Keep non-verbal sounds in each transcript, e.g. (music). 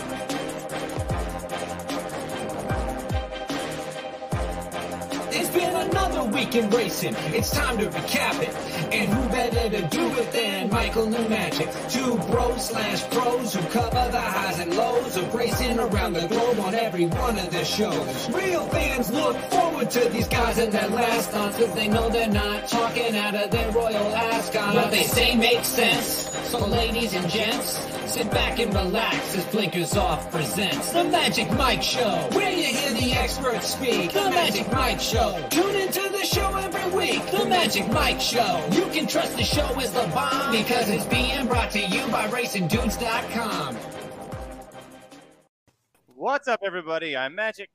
It's been another week in racing. It's time to recap it. And who better to do it than Michael New Magic? Two bros slash pros who cover the highs and lows of racing around the globe on every one of the shows. Real fans look forward to these guys and their last thoughts because they know they're not talking out of their royal ascot. What they say makes sense. So ladies and gents, sit back and relax as Blinkers Off presents The Magic Mike Show. Where you hear the experts speak. The Magic Mike Show. Tune into the show every week. The Magic Mike Show. You can trust the show is the bomb because it's being brought to you by RacingDudes.com. What's up, everybody? I'm Magic.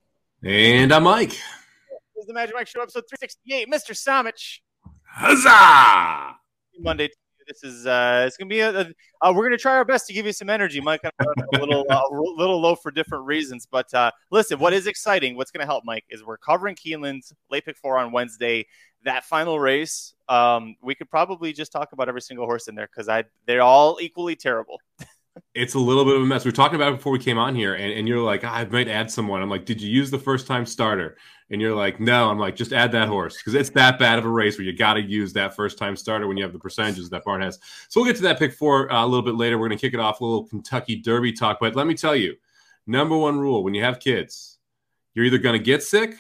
And I'm Mike. This is the Magic Mike Show, episode 368. Mr. Somich. Huzzah! Monday. This is uh, it's gonna be a, a uh, we're gonna try our best to give you some energy. Mike, a little uh, (laughs) little low for different reasons, but uh, listen, what is exciting? What's gonna help, Mike, is we're covering Keeneland's late pick four on Wednesday. That final race, um, we could probably just talk about every single horse in there because I they're all equally terrible. (laughs) It's a little bit of a mess. We are talking about it before we came on here, and, and you're like, "Ah, I might add someone. I'm like, did you use the first time starter? And you're like, no. I'm like, just add that horse because it's that bad of a race where you got to use that first time starter when you have the percentages that Barn has. So we'll get to that pick four uh, a little bit later. We're going to kick it off a little Kentucky Derby talk. But let me tell you, number one rule when you have kids, you're either going to get sick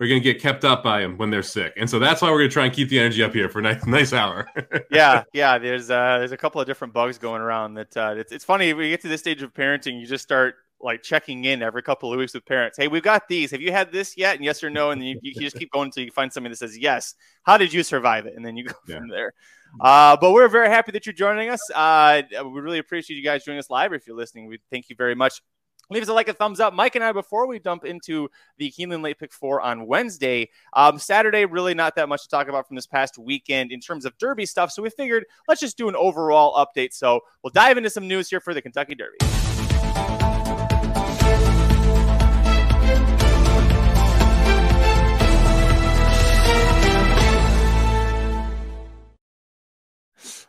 or you're going to get kept up by them when they're sick. And so that's why we're going to try and keep the energy up here for a nice, nice hour. (laughs) yeah, yeah. There's uh, there's a couple of different bugs going around. That uh, it's it's funny you get to this stage of parenting, you just start like checking in every couple of weeks with parents. Hey, we've got these. Have you had this yet? And yes or no. And then you, you just keep going until you find somebody that says yes. How did you survive it? And then you (laughs) go yeah. from there. Uh, but we're very happy that you're joining us. Uh, we really appreciate you guys joining us live. If you're listening, we thank you very much. Leave us a like, a thumbs up. Mike and I, before we dump into the Keeneland late pick four on Wednesday, um, Saturday, really not that much to talk about from this past weekend in terms of Derby stuff. So we figured let's just do an overall update. So we'll dive into some news here for the Kentucky Derby.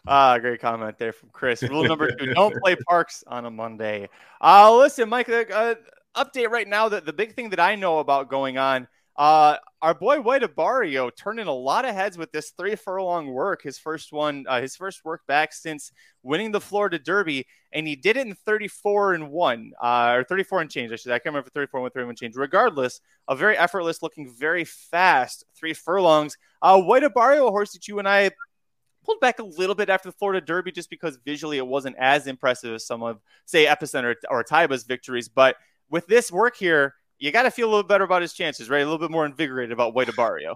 Ah, great comment there from Chris. Rule number two: don't (laughs) play parks on a Monday. Uh listen, Mike. Uh, update right now that the big thing that I know about going on. Uh, our boy White Abarrio turning a lot of heads with this three furlong work. His first one, uh, his first work back since winning the Florida Derby, and he did it in 34 and one, uh, or 34 and change. I should. I can't remember 34 and one, 31 change. Regardless, a very effortless, looking very fast three furlongs. Uh, White Abarrio, a horse that you and I pulled back a little bit after the Florida Derby just because visually it wasn't as impressive as some of, say, Epicenter or Taiba's victories. But with this work here, you got to feel a little better about his chances, right? A little bit more invigorated about White Abarrio.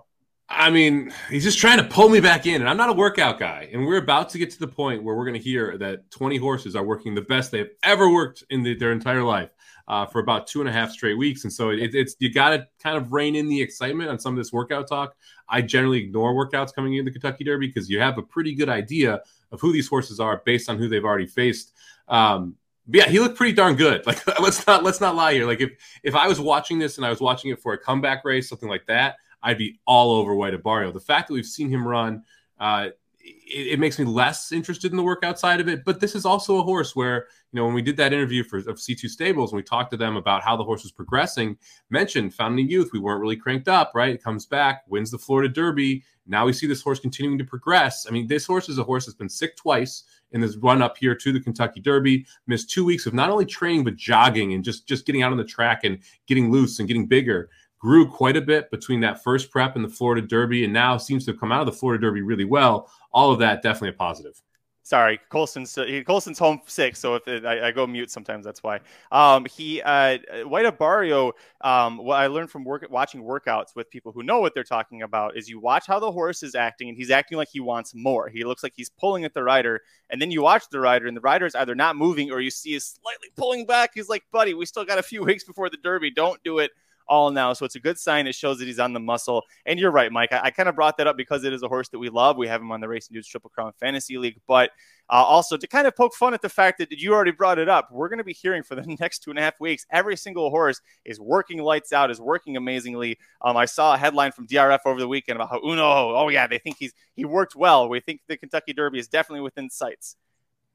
I mean, he's just trying to pull me back in, and I'm not a workout guy. And we're about to get to the point where we're going to hear that 20 horses are working the best they've ever worked in the, their entire life uh, for about two and a half straight weeks. And so it, it's you got to kind of rein in the excitement on some of this workout talk. I generally ignore workouts coming into the Kentucky Derby because you have a pretty good idea of who these horses are based on who they've already faced. Um, yeah, he looked pretty darn good. (laughs) Like let's not let's not lie here. Like if if I was watching this and I was watching it for a comeback race, something like that, I'd be all over White Abarrio. The fact that we've seen him run, uh, it, it, makes me less interested in the workout side of it. But this is also a horse where, you know, when we did that interview for of C2 Stables and we talked to them about how the horse was progressing, mentioned Fountain of Youth, we weren't really cranked up, right? It comes back, wins the Florida Derby. Now we see this horse continuing to progress. I mean, this horse is a horse that's been sick twice in this run up here to the Kentucky Derby. Missed two weeks of not only training but jogging and just just getting out on the track and getting loose and getting bigger grew quite a bit between that first prep and the Florida Derby, and now seems to have come out of the Florida Derby really well. All of that definitely a positive. Sorry, Colson's uh, Colson's home sick, so if it, I, I, go mute sometimes, that's why. Um, he uh, White Abarrio. Um, what I learned from work, watching workouts with people who know what they're talking about is you watch how the horse is acting, and he's acting like he wants more. He looks like he's pulling at the rider, and then you watch the rider, and the rider is either not moving or you see is slightly pulling back. He's like, "Buddy, we still got a few weeks before the Derby. Don't do it." All now. So it's a good sign. It shows that he's on the muscle. And you're right, Mike. I, I kind of brought that up because it is a horse that we love. We have him on the Racing Dudes Triple Crown Fantasy League. But uh, also to kind of poke fun at the fact that you already brought it up, we're going to be hearing for the (laughs) next two and a half weeks. Every single horse is working lights out, is working amazingly. Um, I saw a headline from DRF over the weekend about how Uno, oh yeah, they think he's he worked well. We think the Kentucky Derby is definitely within sights.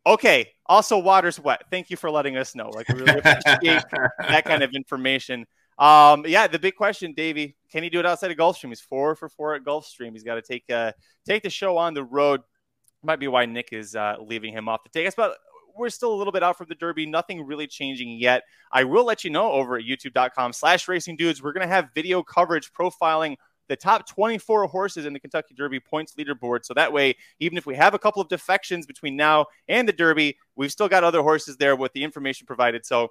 Okay. Also, water's wet. Thank you for letting us know. Like, we really appreciate (laughs) that kind of information. Um, yeah, the big question, Davey, can he do it outside of Gulfstream? He's four for four at Gulfstream. He's got to take uh, take the show on the road. Might be why Nick is uh, leaving him off the take. Us, but we're still a little bit out from the Derby. Nothing really changing yet. I will let you know over at YouTube.com/slash Racing Dudes. We're gonna have video coverage profiling the top 24 horses in the Kentucky Derby points leaderboard. So that way, even if we have a couple of defections between now and the Derby, we've still got other horses there with the information provided. So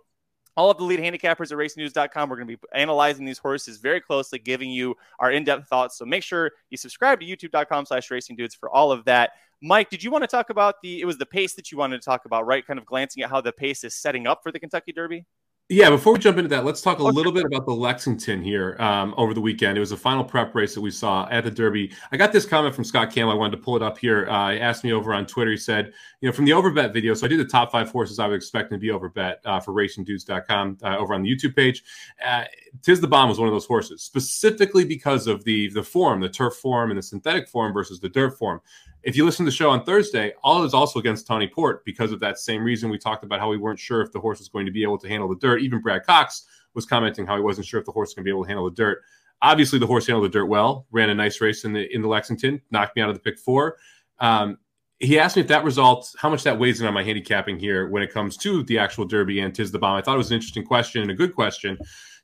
all of the lead handicappers at racingdudes.com. We're going to be analyzing these horses very closely, giving you our in-depth thoughts. So make sure you subscribe to youtube.com slash racing dudes for all of that. Mike, did you want to talk about the, it was the pace that you wanted to talk about, right? Kind of glancing at how the pace is setting up for the Kentucky Derby? Yeah, before we jump into that, let's talk a little bit about the Lexington here um, over the weekend. It was a final prep race that we saw at the Derby. I got this comment from Scott Campbell. I wanted to pull it up here. Uh, he asked me over on Twitter. He said, you know, from the overbet video, so I did the top five horses I was expecting to be overbet uh, for racingdudes.com uh, over on the YouTube page. Uh, Tiz the Bomb was one of those horses, specifically because of the the form, the turf form and the synthetic form versus the dirt form. If you listen to the show on Thursday, all is also against Tawny Port because of that same reason we talked about how we weren't sure if the horse was going to be able to handle the dirt. Even Brad Cox was commenting how he wasn't sure if the horse was going to be able to handle the dirt. Obviously, the horse handled the dirt well, ran a nice race in the in the Lexington, knocked me out of the pick four. Um, he asked me if that result, how much that weighs in on my handicapping here when it comes to the actual Derby and Tiz the Bomb. I thought it was an interesting question and a good question.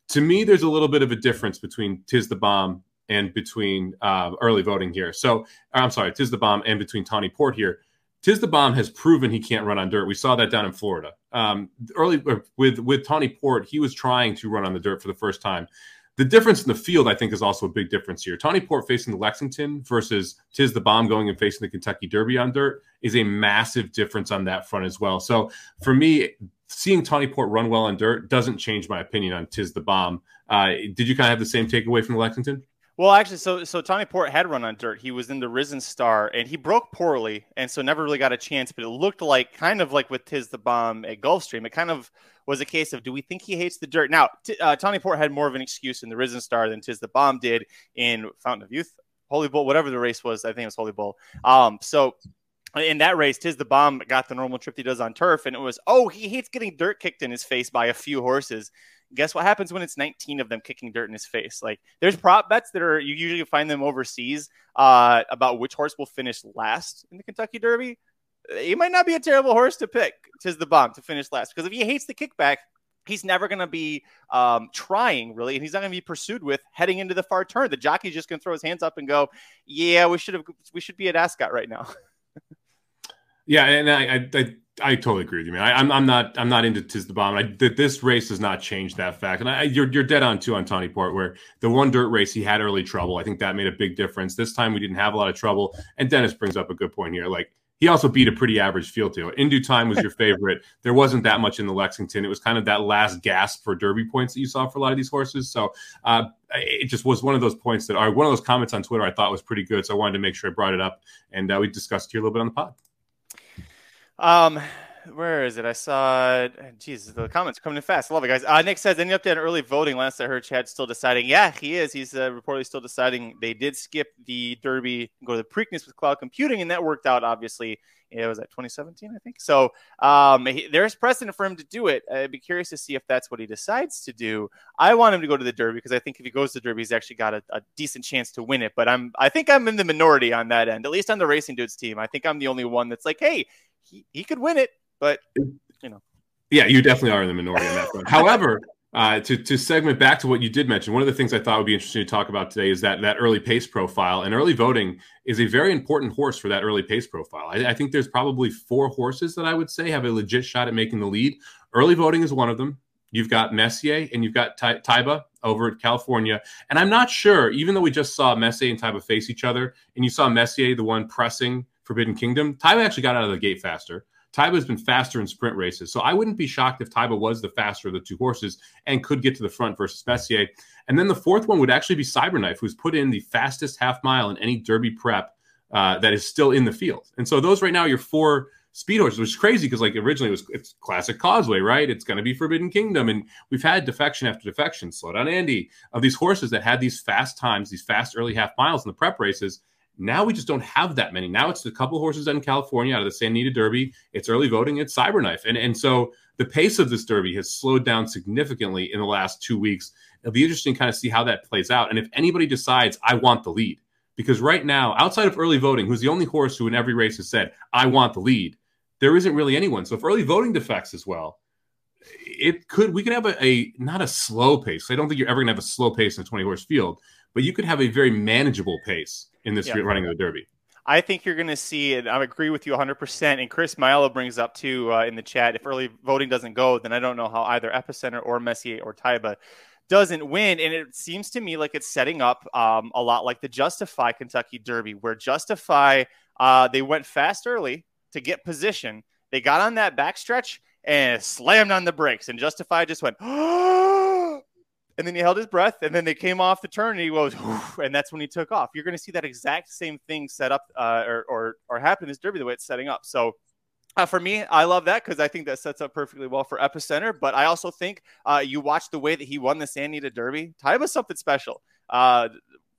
To me, there's a little bit of a difference between Tiz the Bomb and between uh, early voting here. So I'm sorry, Tiz the Bomb and between Tawny Port here. Tiz the Bomb has proven he can't run on dirt. We saw that down in Florida. Um, early uh, with with Tawny Port, he was trying to run on the dirt for the first time. The difference in the field, I think, is also a big difference here. Tawny Port facing the Lexington versus Tiz the Bomb going and facing the Kentucky Derby on dirt is a massive difference on that front as well. So for me, seeing Tawny Port run well on dirt doesn't change my opinion on Tiz the Bomb. Uh, did you kind of have the same takeaway from the Lexington? Well, actually, so so Tawny Port had run on dirt. He was in the Risen Star, and he broke poorly, and so never really got a chance. But it looked like kind of like with Tiz the Bomb at Gulfstream, it kind of was a case of do we think he hates the dirt? Now, t- uh, Tawny Port had more of an excuse in the Risen Star than Tiz the Bomb did in Fountain of Youth, Holy Bull, whatever the race was. I think it was Holy Bull. Um, so in that race, Tiz the Bomb got the normal trip he does on turf, and it was oh he hates getting dirt kicked in his face by a few horses guess what happens when it's 19 of them kicking dirt in his face? Like there's prop bets that are you usually find them overseas uh, about which horse will finish last in the Kentucky Derby. He might not be a terrible horse to pick. Tiz the bomb to finish last because if he hates the kickback, he's never going to be um, trying really, and he's not going to be pursued with heading into the far turn. The jockey's just going to throw his hands up and go, "Yeah, we should have, we should be at Ascot right now." (laughs) yeah, and I, I, I I totally agree with you, man. I, am I'm, I'm not I'm not into Tiz the bomb. I, th- this race has not changed that fact, and I, you're you're dead on too on Tawny Port, where the one dirt race he had early trouble. I think that made a big difference. This time we didn't have a lot of trouble, and Dennis brings up a good point here. Like he also beat a pretty average field too. In due time was your (laughs) favorite. there wasn't that much in the Lexington. It was kind of that last gasp for Derby points that you saw for a lot of these horses. So uh, it just was one of those points that are one of those comments on Twitter I thought was pretty good. So I wanted to make sure I brought it up, and uh, we discussed here a little bit on the pod. Um where is it? I saw Jesus, the comments are coming in fast. I love it, guys. Uh, Nick says, any update on early voting? Last I heard, Chad's still deciding. Yeah, he is. He's uh, reportedly still deciding. They did skip the Derby, go to the Preakness with cloud computing, and that worked out, obviously. It was at 2017, I think. So um, he, there's precedent for him to do it. I'd be curious to see if that's what he decides to do. I want him to go to the Derby because I think if he goes to the Derby, he's actually got a, a decent chance to win it. But I'm, I think I'm in the minority on that end, at least on the Racing Dudes team. I think I'm the only one that's like, hey, he, he could win it but you know, yeah, you definitely are in the minority on that front. (laughs) However, uh, to to segment back to what you did mention, one of the things I thought would be interesting to talk about today is that that early pace profile and early voting is a very important horse for that early pace profile. I, I think there's probably four horses that I would say have a legit shot at making the lead. Early voting is one of them. You've got Messier and you've got Ty- Taiba over at California. And I'm not sure, even though we just saw Messier and Taiba face each other, and you saw Messier, the one pressing Forbidden Kingdom, Taiba actually got out of the gate faster. Taiba's been faster in sprint races. So I wouldn't be shocked if Taiba was the faster of the two horses and could get to the front versus Messier. And then the fourth one would actually be Cyberknife, who's put in the fastest half mile in any Derby prep uh, that is still in the field. And so those right now are your four speed horses, which is crazy because like originally it was it's classic Causeway, right? It's going to be Forbidden Kingdom, and we've had defection after defection. Slow down, Andy, of these horses that had these fast times, these fast early half miles in the prep races Now we just don't have that many. Now it's a couple horses in California out of the Santa Anita Derby. It's early voting. It's Cyberknife, and and so the pace of this Derby has slowed down significantly in the last two weeks. It'll be interesting to kind of see how that plays out, and if anybody decides I want the lead, because right now outside of early voting, who's the only horse who in every race has said I want the lead, there isn't really anyone. So if early voting defects as well, it could we could have a, a not a slow pace. I don't think you're ever gonna have a slow pace in a 20 horse field, but you could have a very manageable pace in this yeah. running of the Derby. I think you're going to see it. I agree with you 100%. And Chris Milo brings up too uh, in the chat if early voting doesn't go, then I don't know how either Epicenter or Messier or Taiba doesn't win. And it seems to me like it's setting up um, a lot like the Justify Kentucky Derby, where Justify, uh, they went fast early to get position. They got on that backstretch and slammed on the brakes. And Justify just went, (gasps) and then he held his breath, and then they came off the turn, and he goes, and that's when he took off. You're going to see that exact same thing set up uh, or, or or happen in this derby the way it's setting up. So. Uh, for me, I love that because I think that sets up perfectly well for Epicenter. But I also think uh, you watch the way that he won the Santa Anita Derby. Time was something special. Uh,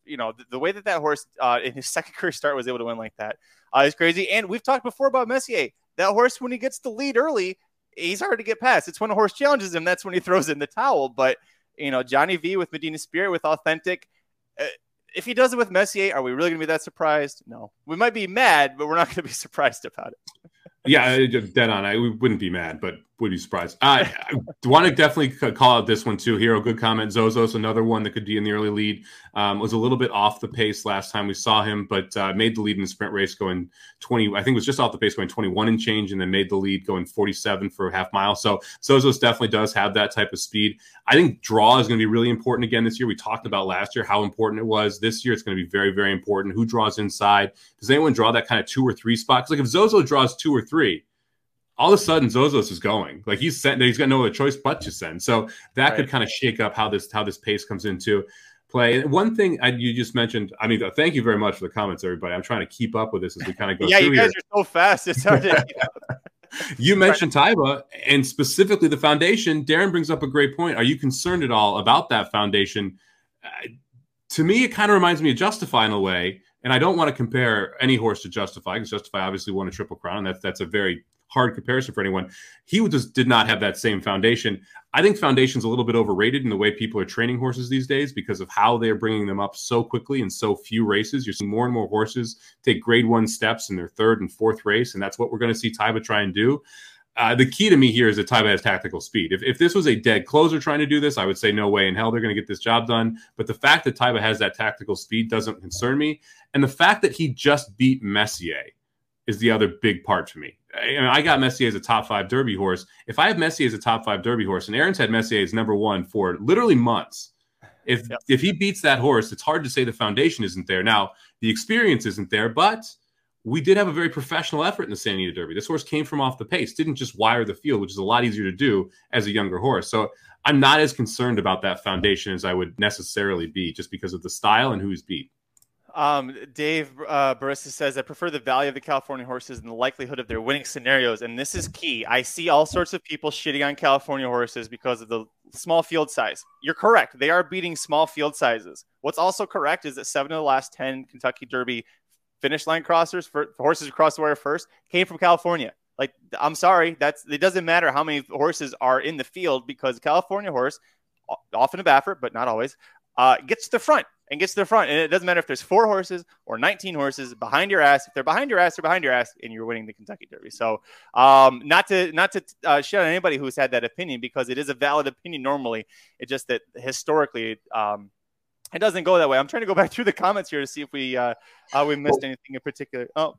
you know, the, the, way that that horse uh, in his (laughs) second career start was able to win like that uh, is crazy. And we've talked before about Messier. That horse, when he gets the lead early, he's hard to get past. It's when a horse challenges him, that's when he throws in the towel. But you know, Johnny V with Medina Spirit with Authentic. Uh, if he does it with Messier, are we really going to be that surprised? No. We might be mad, but we're not going to be (laughs) surprised about it. yeah, dead on. I we wouldn't be mad, but would be surprised. Uh, I want to definitely call out this one too. Hero, good comment. Zozos, another one that could be in the early lead. Um, was a little bit off the pace last time we saw him, but uh, made the lead in the sprint race going 20. I think it was just off the pace going 21 and change, and then made the lead going 47 for a half mile. So Zozos definitely does have that type of speed. I think draw is going to be really important again this year. We talked about last year how important it was. This year it's going to be very, very important. Who draws inside? Does anyone draw that kind of two or three spots? Like if Zozo draws two or three, all of a sudden Zozos is going. Like he's sent, he's got no other choice but to send. So that right. could kind of shake up how this how this pace comes into play. And one thing I, you just mentioned, I mean, thank you very much for the comments, everybody. I'm trying to keep up with this as we kind of go. yeah, you guys here. are so fast. It's hard to. (laughs) you mentioned Taiba and specifically the foundation. Darren brings up a great point. Are you concerned at all about that foundation? Uh, to me, it kind of reminds me of Justify in a way. And I don't want to compare any horse to Justify because Justify obviously won a triple crown. And that's that's a very hard comparison for anyone. He just did not have that same foundation. I think foundation's a little bit overrated in the way people are training horses these days because of how they're bringing them up so quickly in so few races. You're seeing more and more horses take grade one steps in their third and fourth race, and that's what we're going to see Taiba try and do. Uh, the key to me here is that Taiba has tactical speed. If, if this was a dead closer trying to do this, I would say no way in hell they're going to get this job done. But the fact that Taiba has that tactical speed doesn't concern me. And the fact that he just beat Messier is the other big part for me. I, mean, I got Messier as a top five Derby horse. If I have Messier as a top five Derby horse, and Aaron's had Messier as number one for literally months, if yep. if he beats that horse, it's hard to say the foundation isn't there. Now the experience isn't there, but we did have a very professional effort in the Santa Anita Derby. This horse came from off the pace, didn't just wire the field, which is a lot easier to do as a younger horse. So I'm not as concerned about that foundation as I would necessarily be, just because of the style and who's beat. Um, Dave uh, Barista says, I prefer the value of the California horses and the likelihood of their winning scenarios. And this is key. I see all sorts of people shitting on California horses because of the small field size. You're correct. They are beating small field sizes. What's also correct is that seven of the last 10 Kentucky Derby finish line crossers for, horses across the wire first came from California. Like, I'm sorry, that's it doesn't matter how many horses are in the field because California horse, often a Baffert, but not always, uh, gets to the front and gets to the front. And it doesn't matter if there's four horses or 19 horses behind your ass. If they're behind your ass, they're behind your ass, and you're winning the Kentucky Derby. So, um, not to not to uh, shit on anybody who's had that opinion because it is a valid opinion normally. It's just that historically, um, it doesn't go that way. I'm trying to go back through the comments here to see if we uh, uh we missed anything in particular. Oh,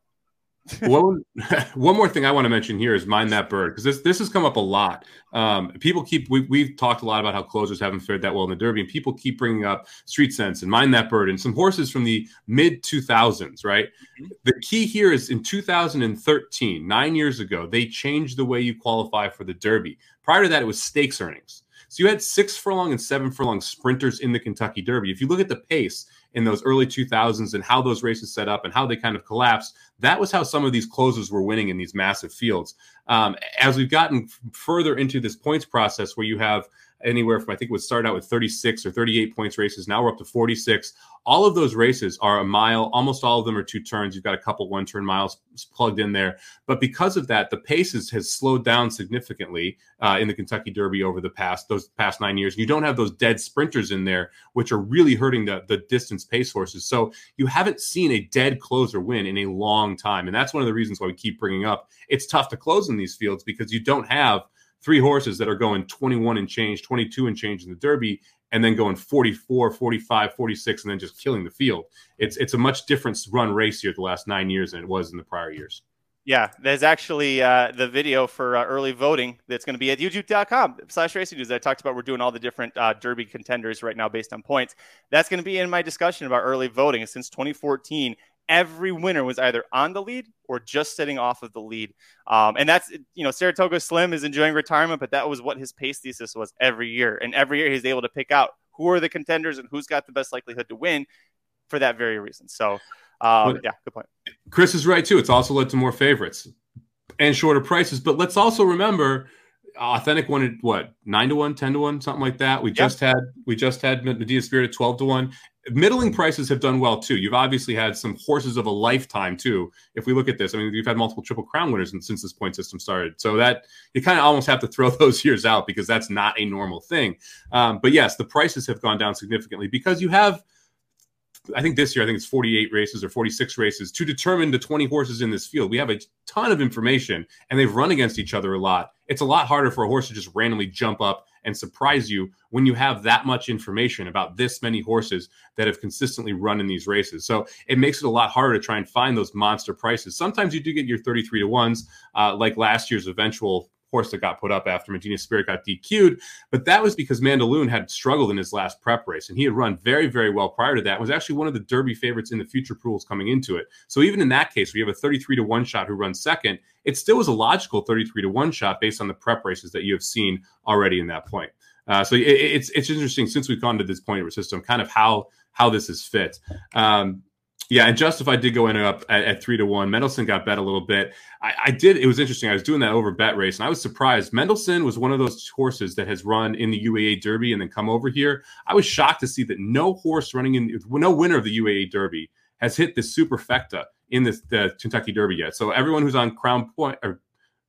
one, (laughs) one more thing I want to mention here is Mine That Bird because this this has come up a lot. Um, people keep we, we've talked a lot about how closers haven't fared that well in the Derby, and people keep bringing up Street Sense and Mine That Bird and some horses from the mid 2000s. Right. Mm-hmm. The key here is in 2013, nine years ago, they changed the way you qualify for the Derby. Prior to that, it was stakes earnings. So you had six furlong and seven furlong sprinters in the Kentucky Derby. If you look at the pace in those early 2000s and how those races set up and how they kind of collapsed, that was how some of these closers were winning in these massive fields. Um, as we've gotten further into this points process where you have anywhere from I think it would start out with 36 or 38 points races. Now we're up to 46. All of those races are a mile. Almost all of them are two turns. You've got a couple one turn miles plugged in there. But because of that, the paces has slowed down significantly uh, in the Kentucky Derby over the past those past nine years. You don't have those dead sprinters in there, which are really hurting the, the distance pace horses. So you haven't seen a dead closer win in a long time. And that's one of the reasons why we keep bringing up it's tough to close in these fields because you don't have three horses that are going 21 and change, 22 and change in the Derby, and then going 44, 45, 46, and then just killing the field. It's it's a much different run race here the last nine years than it was in the prior years. Yeah, there's actually uh, the video for uh, early voting that's going to be at youtube.com slash racing dudes. I talked about we're doing all the different uh, Derby contenders right now based on points. That's going to be in my discussion about early voting. Since 2014, every winner was either on the lead or just sitting off of the lead. Um, and that's, you know, Saratoga Slim is enjoying retirement, but that was what his pace thesis was every year. And every year he's able to pick out who are the contenders and who's got the best likelihood to win for that very reason. So, um, yeah, good point. Chris is right too. It's also led to more favorites and shorter prices. But let's also remember authentic wanted what nine to one, 10 to one, something like that. We just had we just had Medina Spirit at 12 to one middling prices have done well too. You've obviously had some horses of a lifetime too. If we look at this, I mean, you've had multiple triple crown winners since this point system started. So that you kind of almost have to throw (laughs) those years out because that's not a normal thing. Um, but yes, the prices have gone down significantly because you have. I think this year, I think it's 48 races or 46 races to determine the 20 horses in this field. We have a ton of information and they've run against each other a lot. It's a lot harder for a horse to just randomly jump up and surprise you when you have that much information about this many horses that have consistently run in these races. So it makes it a lot harder to try and find those monster prices. Sometimes you do get your 33 to ones, uh, like last year's eventual horse that got put up after Medina Spirit got DQ'd. But that was because Mandaloun had struggled in his last prep race, and he had run very, very well prior to that. Was actually one of the Derby favorites in the future pools coming into it. So even in that case, we have a 33 to one shot who runs second. It still was a logical 33 to one shot based on the prep races that you have seen already in that point. Uh, so it, it's it's interesting since we've gone to this point of our system, kind of how how this is fit. Um, yeah, and Justified did go in up at, at, three to one. Mendelssohn got bet a little bit. I, I, did. It was interesting. I was doing that over bet race, and I was surprised. Mendelssohn was one of those horses that has run in the UAE Derby and then come over here. I was shocked to see that no horse running in, no winner of the UAE Derby has hit the superfecta in this, the Kentucky Derby yet. So everyone who's on Crown Point or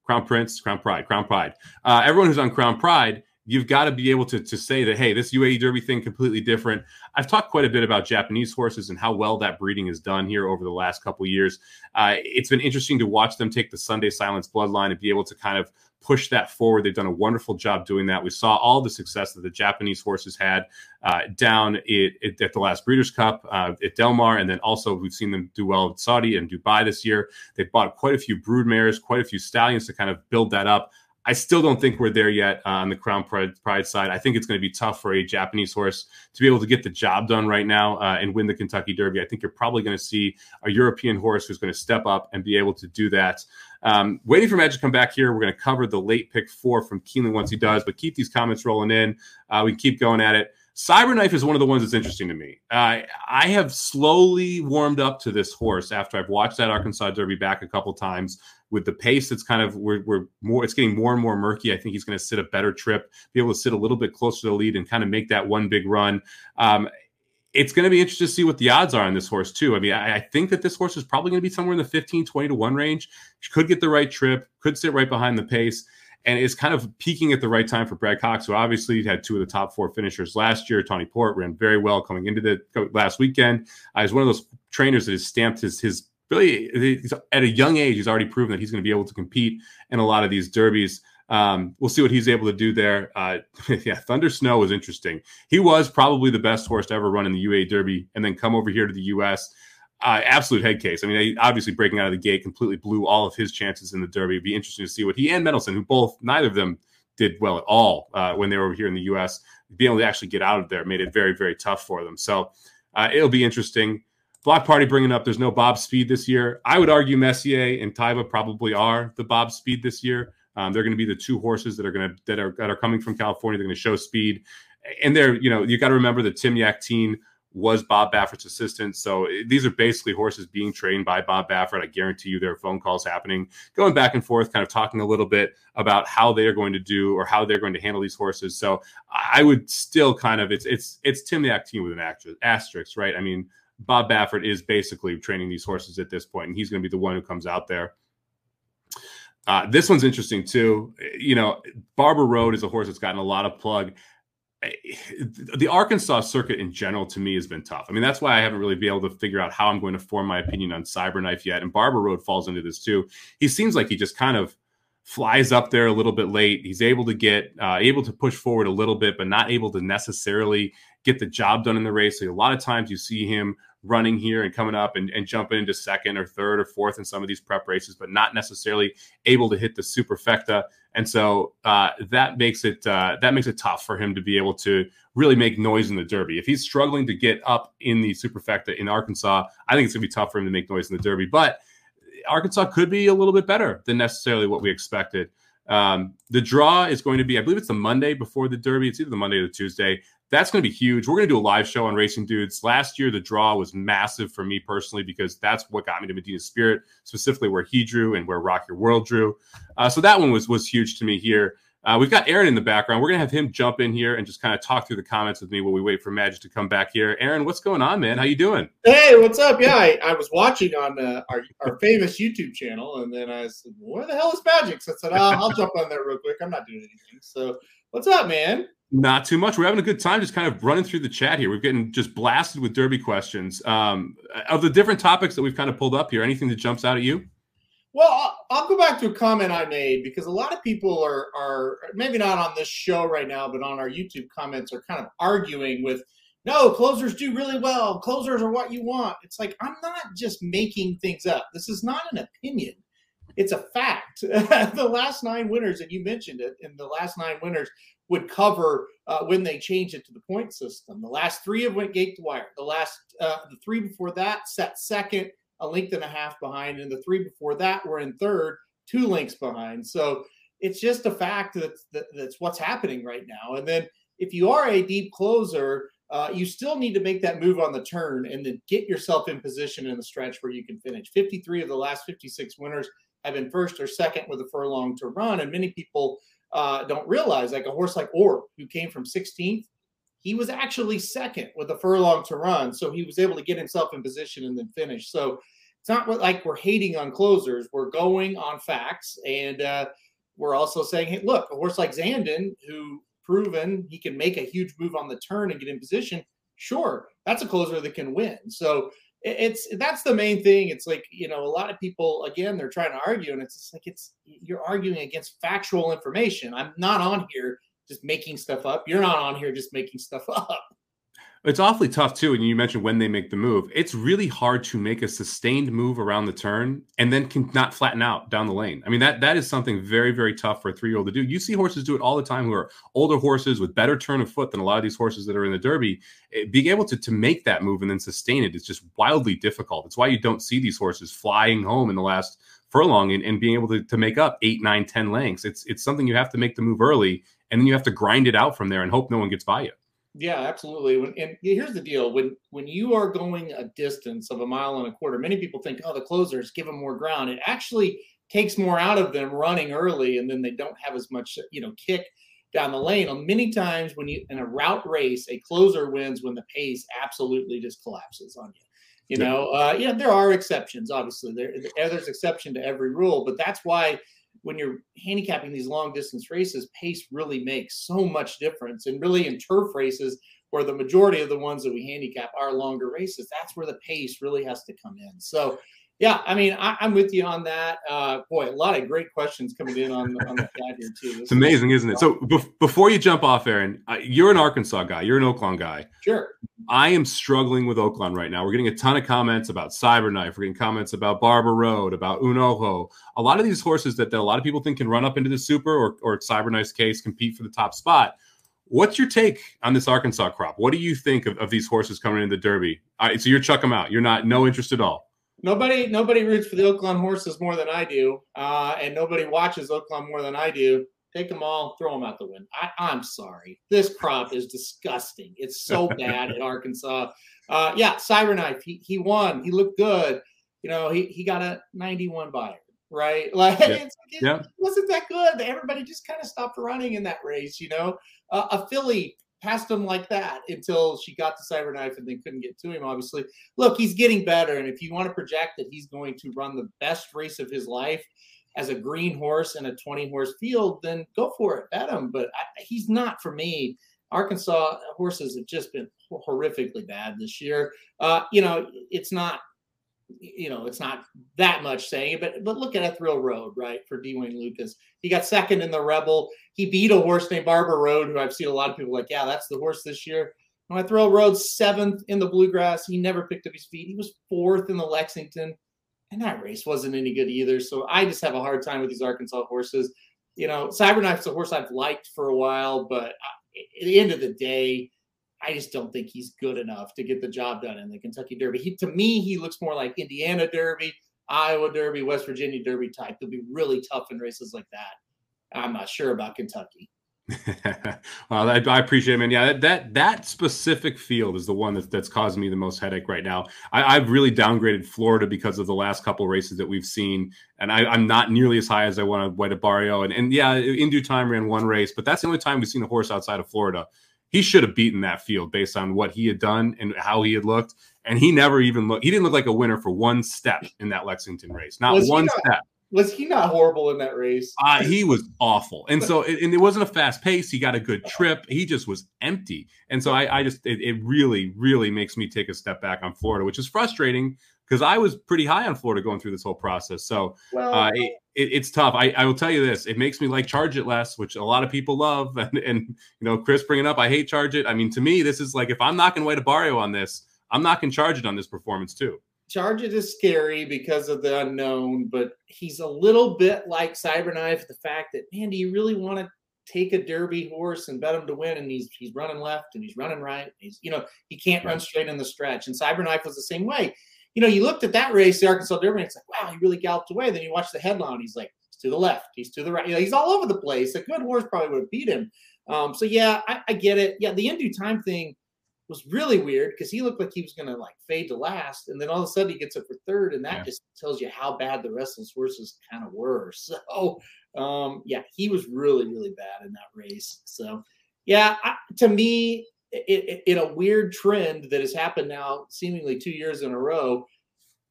Crown Prince, Crown Pride, Crown Pride, uh, everyone who's on Crown Pride you've got to be able to, to say that, hey, this UAE Derby thing completely different. I've talked quite a bit about Japanese horses and how well that breeding is done here over the last couple years. Uh, it's been interesting to watch them take the Sunday Silence bloodline and be able to kind of push that forward. They've done a wonderful job doing that. We saw all the success that the Japanese horses had uh, down it, it, at the last Breeders' Cup uh, at Del Mar, and then also we've seen them do well at Saudi and Dubai this year. They've bought quite a few brood mares, quite a few stallions to kind of build that up. I still don't think we're there yet uh, on the Crown Pride, Pride, side. I think it's going to be tough for a Japanese horse to be able to get the job done right now uh, and win the Kentucky Derby. I think you're probably going to see a European horse who's going to step up and be able to do that. Um, waiting for Magic to come back here. We're going to cover the late pick four from Keeneland once he does, but keep these comments rolling in. Uh, we keep going at it. Cyberknife is one of the ones that's interesting to me. Uh, I have slowly warmed up to this horse after I've watched that Arkansas Derby back a couple times with the pace it's kind of we're, we're more it's getting more and more murky. I think he's going to sit a better trip be able to sit a little bit closer to the lead and kind of make that one big run. Um, it's going to be interesting to see what the odds are on this horse too. I mean I, I think that this horse is probably going to be somewhere in the 15 20 to 1 range. She could get the right trip could sit right behind the pace and is kind of peaking at the right time for Brad Cox, who obviously had two of the top four finishers last year. Tawny Port ran very well coming into the last weekend. Uh, he's one of those trainers that has stamped his his really at a young age, he's already proven that he's going to be able to compete in a lot of these derbies. Um, we'll see what he's able to do there. Uh, (laughs) yeah, Thunder Snow was interesting. He was probably the best horse to ever run in the UAE Derby, and then come over here to the US. Uh, absolute head case. I mean, obviously breaking out of the gate completely blew all of his chances in the Derby. It'd be interesting to see what he and Mendelssohn, who both neither of them did well at all uh, when they were over here in the U.S., being able to actually get out of there made it very, very tough for them. So uh, it'll be interesting. Block Party bringing up there's no Bob Speed this year. I would argue Messier and Taiba probably are the Bob Speed this year. Um, they're going to be the two horses that are going to that are that are coming from California. They're going to show speed, and they're you know you got to remember that Tim Yakteen was Bob Baffert's assistant. So eh, these are basically horses being trained by Bob Baffert. I guarantee you there are phone calls happening, going back and forth, kind of talking a little bit about how they're going to do or how they're going to handle these horses. So I would still kind of it's it's it's Tim Yakteen with an asterisk, right? I mean, Bob Baffert is basically training these horses at this point, and he's going to be the one who comes out there. Uh, this one's interesting too. You know, Barber Road is a horse that's gotten a lot of plug the Arkansas circuit in general to me has been tough. I mean, that's why I haven't really been able to figure out how I'm going to form my opinion on Cyberknife yet. And Barber Road falls into this too. He seems like he just kind of flies up there a little bit late. He's able to get uh, able to push forward a little bit, but not able to necessarily get the job done in the race. So a lot of times you see him running here and coming up and, and jumping into second or third or fourth in some of these prep races, but not necessarily able to hit the superfecta. And so uh, that makes it uh, that makes it tough for him to be able to really make noise in the Derby. If he's struggling to get up in the superfecta in Arkansas, I think it's gonna be tough for him to make noise in the Derby. But Arkansas could be a little bit better than necessarily what we expected. Um, the draw is going to be, I believe it's the Monday before the Derby. It's either the Monday or the Tuesday. That's going to be huge. We're going to do a live show on Racing Dudes. Last year, the draw was massive for me personally because that's what got me to Medina Spirit, specifically where he drew and where Rock Your World drew. Uh, so that one was was huge to me here. Uh, we've got Aaron in the background. We're going to have him jump in here and just kind of talk through the comments with me while we wait for Magic to come back here. Aaron, what's going on, man? How you doing? Hey, what's up? Yeah, I, I was watching on uh, our, our famous YouTube channel, and then I said, "Where the hell is Magic?" So I said, oh, "I'll jump on there real quick. I'm not doing anything." So, what's up, man? Not too much. We're having a good time, just kind of running through the chat here. We're getting just blasted with Derby questions. Um, of the different topics that we've kind of pulled up here, anything that jumps out at you? Well, I'll go back to a comment I made because a lot of people are are maybe not on this show right now, but on our YouTube comments are kind of arguing with, no, closers do really well. Closers are what you want. It's like I'm not just making things up. This is not an opinion. It's a fact. (laughs) the last nine winners, and you mentioned it, and the last nine winners would cover uh, when they change it to the point system. The last three have went gate to wire. The last uh, the three before that set second a length and a half behind, and the three before that were in third, two lengths behind. So it's just a fact that, that that's what's happening right now. And then if you are a deep closer, uh, you still need to make that move on the turn and then get yourself in position in the stretch where you can finish. 53 of the last 56 winners have been first or second with a furlong to run, and many people uh, don't realize, like a horse like Orb, who came from 16th he was actually second with a furlong to run. So he was able to get himself in position and then finish. So it's not like we're hating on closers. We're going on facts. And uh, we're also saying, hey, look, a horse like Zandon, who proven he can make a huge move on the turn and get in position, sure, that's a closer that can win. So it's that's the main thing. It's like, you know, a lot of people, again, they're trying to argue, and it's just like it's you're arguing against factual information. I'm not on here just making stuff up. You're not on here just making stuff (laughs) up. It's awfully tough too. And you mentioned when they make the move, it's really hard to make a sustained move around the turn and then can not flatten out down the lane. I mean, that that is something very, very tough for a three year old to do. You see horses do it all the time who are older horses with better turn of foot than a lot of these horses that are in the Derby. Eh, being able to, to make that move and then sustain it is just wildly difficult. It's why you don't see these horses flying home in the last furlong and, and being able to, to make up eight, nine, ten lengths. It's it's something you have to make the move early and then you have to grind it out from there and hope no one gets by you. Yeah, absolutely. When, and here's the deal: when when you are going a distance of a mile and a quarter, many people think, "Oh, the closers give them more ground." It actually takes more out of them running early, and then they don't have as much, you know, kick down the lane. And many times, when you in a route race, a closer wins when the pace absolutely just collapses on you. You know, uh, yeah, there are exceptions. Obviously, there there's exception to every rule, but that's why when you're handicapping these long distance races, pace really makes so much difference. And really in turf races, where the majority of the ones that we handicap are longer races, that's where the pace really has to come in. So yeah, I mean, I, am with you on that. Uh, boy, a lot of great questions coming in on, on the chat here too. This it's amazing, is isn't it? So be- before you jump off, Aaron, uh, you're an Arkansas guy. You're an Oaklawn guy. Sure. I am struggling with Oaklawn right now. We're getting a ton of comments about Cyberknife. We're getting comments about Barber Road, about Un Ojo. A lot of these horses that, that a lot of people think can run up into the Super or, or Cyberknife's case compete for the top spot. What's your take on this Arkansas crop? What do you think of, of these horses coming into the Derby? Right, so you're chuck them out. You're not no interest at all. Nobody, nobody roots for the Oaklawn horses more than I do, uh, and nobody watches Oaklawn more than I do. take them all, throw them out the window. I, I'm sorry. This crop is disgusting. It's so (laughs) bad in Arkansas. Uh, yeah, Cyberknife, he, he won. He looked good. You know, he, he got a 91 Beyer, right? (laughs) Like, Yeah. it Yeah. wasn't that good. Everybody just kind of stopped running in that race, you know? Uh, a filly passed him like that until she got to Cyberknife and then couldn't get to him, obviously. Look, he's getting better. And if you want to project that he's going to run the best race of his life, as a green horse in a 20 horse field, then go for it, bet him. But I, he's not for me. Arkansas horses have just been horrifically bad this year. Uh, you know, it's not, you know, it's not that much saying, but but look at Ethereal Road, right, for D. Wayne Lukas. He got second in the Rebel. He beat a horse named Barber Road, who I've seen a lot of people like, yeah, that's the horse this year. And Ethereal Road seventh in the Bluegrass. He never picked up his feet. He was fourth in the Lexington and that race wasn't any good either. So I just have a hard time with these Arkansas horses. You know, Cyberknife's a horse I've liked for a while, but uh, at the end of the day, I just don't think he's good enough to get the job done in the Kentucky Derby. He, to me, he looks more like Indiana Derby, Iowa Derby, West Virginia Derby type. He'll be really tough in races like that. I'm not sure about Kentucky. (laughs) well, I, I, appreciate it, man. Yeah, that, that that specific field is the one that's that's causing me the most headache right now. I, have really downgraded Florida because of the last couple races that we've seen, and I, am not nearly as high as I want to White Abarrio. And and yeah, in due time ran one race, but that's the only time we've seen a horse outside of Florida. He should have beaten that field based on what he had done and how he had looked. And he never even looked. He didn't look like a winner for one step in that Lexington race. Not Was one not- step. Was he not horrible in that race? Uh, he was awful, and so it, and it wasn't a fast pace. He got a good trip. He just was empty, and so I, I just it, it really, really makes me take a step back on Florida, which is frustrating because I was pretty high on Florida going through this whole process. So Well, uh, it, it, it's tough. I, I will tell you this: it makes me like Charge It less, which a lot of people love, (laughs) and, and you know, Chris bringing up, I hate Charge It. I mean, to me, this is like if I'm knocking White Abarrio on this, I'm knocking Charge It on this performance too. Charge It is scary because of the unknown, but he's a little bit like Cyberknife. The fact that, man, do you really want to take a Derby horse and bet him to win? And he's he's running left and he's running right. He's you know he can't run straight in the stretch. And Cyberknife was the same way. You know, you looked at that race, the Arkansas Derby, and it's like, wow, he really galloped away. Then you watch the headline, he's like, he's to the left, he's to the right. You know, he's all over the place. A good horse probably would have beat him. Um, so yeah, I, I get it. Yeah, the in due time thing was really weird because he looked like he was going to like fade to last, and then all of a sudden he gets up for third, and that Yeah. just tells you how bad the rest of those horses kind of were. (laughs) So, um, yeah, he was really, really bad in that race. So, yeah, I, to me, in a weird trend that has happened now, seemingly two years in a row,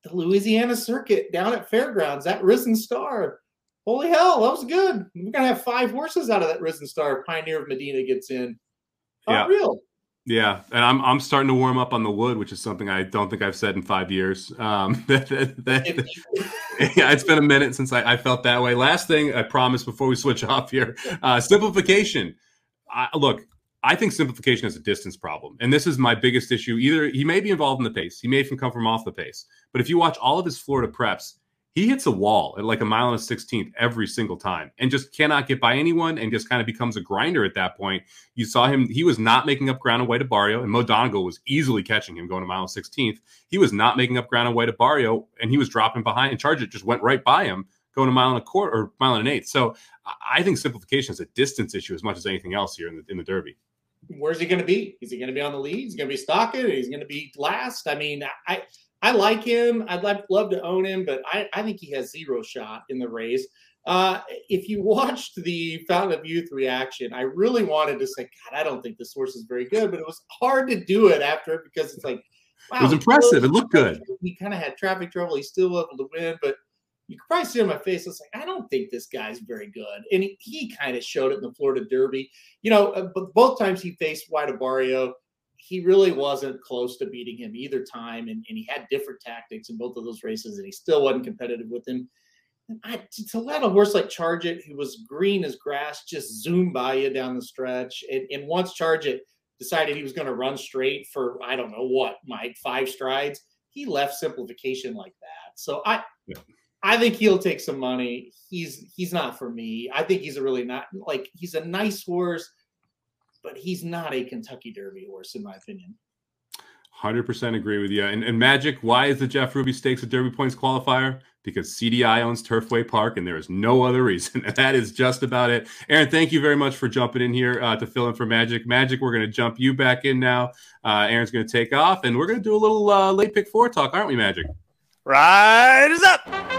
the Louisiana circuit down at Fairgrounds, that Risen Star. Holy hell, that was good. We're gonna have five horses out of that Risen Star. Pioneer of Medina gets in. Yeah. Unreal. Yeah, and I'm I'm starting to warm up on the wood, which is something I don't think I've said in five years. Um, (laughs) that, that, that- (laughs) yeah, it's been a minute since I, I felt that way. Last thing I promise before we switch (laughs) off here, uh, simplification. I, look, I think simplification is a distance problem, and this is my biggest issue. Either he may be involved in the pace, he may even come from off the pace, but if you watch all of his Florida preps, he hits a wall at like a mile and a sixteenth every single time, and just cannot get by anyone, and just kind of becomes a grinder at that point. You saw him; he was not making up ground White Abarrio, and Mo Donegal was easily catching him going a mile and sixteenth. He was not making up ground White Abarrio, and he was dropping behind, and Charge It just went right by him, going a mile and a quarter or mile and an eighth. So I think simplification is a distance issue as much as anything else here in the in the Derby. Where's he going to be? Is he going to be on the lead? He's going to be stalking. He's going to be last. I mean, I I like him. I'd love, love to own him, but I, I think he has zero shot in the race. Uh, if you (laughs) watched the Fountain of Youth reaction, I really wanted to say, God, I don't think this horse is very good, but it was hard to do it after it because it's like, wow, It was impressive. It looked good. He kind of had traffic trouble. He's still able to win, but you can probably see on my face. It's like I don't think this guy's very good, and he, he kind of showed it in the Florida Derby. You know, uh, but both times he faced White Abarrio, he really wasn't close to beating him either time, and, and he had different tactics in both of those races, and he still wasn't competitive with him. I, to- to let a horse like Charge It, who was green as grass, just zoom by you down the stretch, and, and once Charge It decided he was going to run straight for I don't know what, Mike, five strides, he left simplification like that. So I. Yeah. I think he'll take some money. He's he's not for me. I think he's a really not like he's a nice horse, but he's not a Kentucky Derby horse in my opinion. Hundred percent agree with you. And, and Magic, why is the Jeff Ruby Stakes a Derby Points qualifier? Because CDI owns Turfway Park, and there is no other reason. (laughs) that is just about it. Aaron, thank you very much for jumping in here uh, to fill in for Magic. Magic, we're going to jump you back in now. Uh, Aaron's going to take off, and we're going to do a little uh, late pick four talk, aren't we, Magic? Rise up.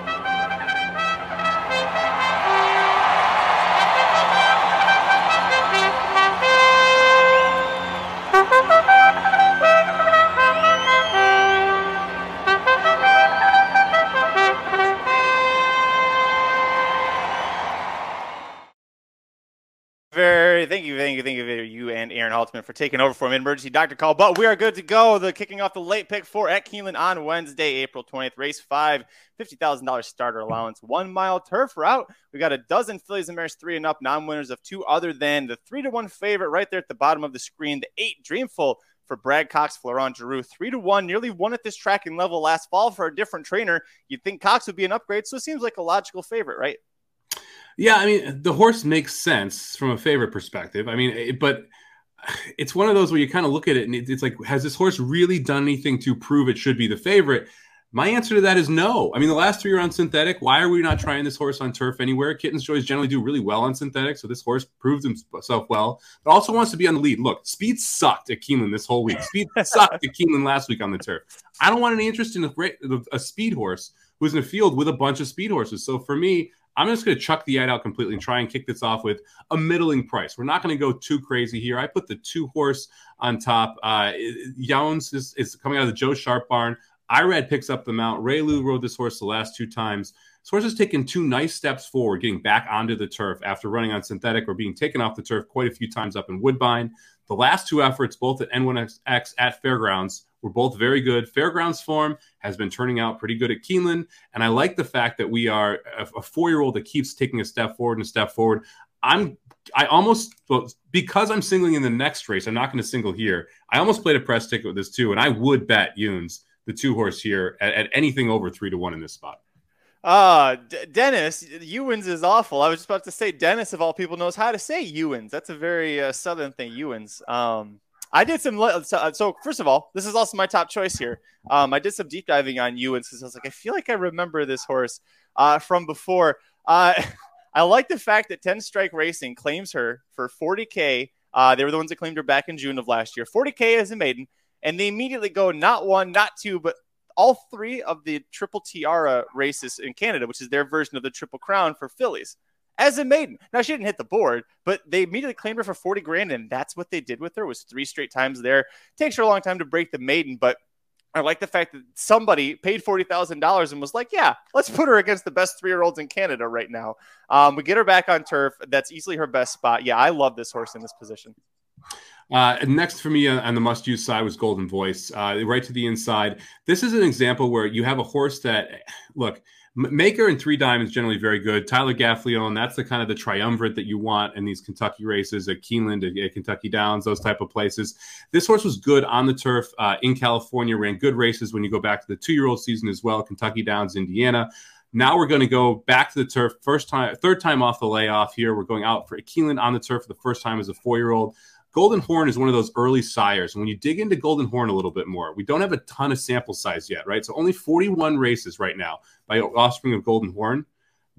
Aaron for taking over from emergency doctor call. But we are good to go. The kicking off the late pick four at Keeneland on Wednesday, April 20th. Race five, $50,000 starter allowance, one mile turf route. We got a dozen fillies and mares, three and up, non winners of two other than the three to one favorite right there at the bottom of the screen, the eight Dreamful for Brad Cox, Florent Geroux. Three to one, nearly won at this tracking level last fall for a different trainer. You'd think Cox would be an upgrade, so it seems like a logical favorite, right? Yeah, I mean, the horse makes sense from a favorite perspective. I mean, but it's one of those where you kind of look at it and it's like, has this horse really done anything to prove it should be the favorite? My answer to that is no. I mean, the last three are on synthetic. Why are we not trying this horse on turf anywhere? Kittens Joys generally do really well on synthetic, so this horse proved himself well, but also wants to be on the lead. Look, speed sucked at Keeneland this whole week. Speed (laughs) sucked at Keeneland last week on the turf. I don't want any interest in a, a speed horse who's in a field with a bunch of speed horses. So for me, I'm just going to chuck the ad out completely and try and kick this off with a middling price. We're not going to go too crazy here. I put the two horse on top. Uh, Younes is, is coming out of the Joe Sharp barn. Irad picks up the mount. Reylu rode this horse the last two times. This horse has taken two nice steps forward, getting back onto the turf after running on synthetic or being taken off the turf quite a few times up in Woodbine. The last two efforts, both at N1X at Fairgrounds, were both very good. Fairgrounds form has been turning out pretty good at Keeneland. And I like the fact that we are a, four year old that keeps taking a step forward and a step forward. I'm I almost because I'm singling in the next race. I'm not going to single here. I almost played a press ticket with this too, and I would bet Younes the two horse here at, at anything over three to one in this spot. Uh, D- Dennis, Youens is awful. I was just about to say Dennis, of all people, knows how to say Youens. That's a very uh, southern thing, Youens. Um, I did some. Uh, so, first of all, this is also my top choice here. Um, I did some deep diving on you, and since I was like, I feel like I remember this horse uh, from before. Uh, (laughs) I like the fact that 10 Strike Racing claims her for 40K. Uh, they were the ones that claimed her back in June of last year. 40K as a maiden. And they immediately go not one, not two, but all three of the Triple Tiara races in Canada, which is their version of the Triple Crown for fillies as a maiden. Now she didn't hit the board, but they immediately claimed her for 40 grand, and that's what they did with her was three straight times there. Takes her a long time to break the maiden, but I like the fact that somebody paid forty thousand dollars and was like, "Yeah, let's put her against the best three-year-olds in Canada right now." Um, we get her back on turf. That's easily her best spot. Yeah, I love this horse in this position. Uh, next for me on the must use side was Golden Voice, uh, right to the inside. This is an example where you have a horse that, look, Maker and Three Diamonds generally very good. Tyler Gaffalione, that's the kind of the triumvirate that you want in these Kentucky races at Keeneland, at Kentucky Downs, those type of places. This horse was good on the turf uh, in California, ran good races when you go back to the two year old season as well, Kentucky Downs, Indiana. Now we're going to go back to the turf, first time, third time off the layoff here. We're going out for Keeneland on the turf for the first time as a four year old. Golden Horn is one of those early sires. And when you dig into Golden Horn a little bit more, we don't have a ton of sample size yet, right? So only 41 races right now by offspring of Golden Horn.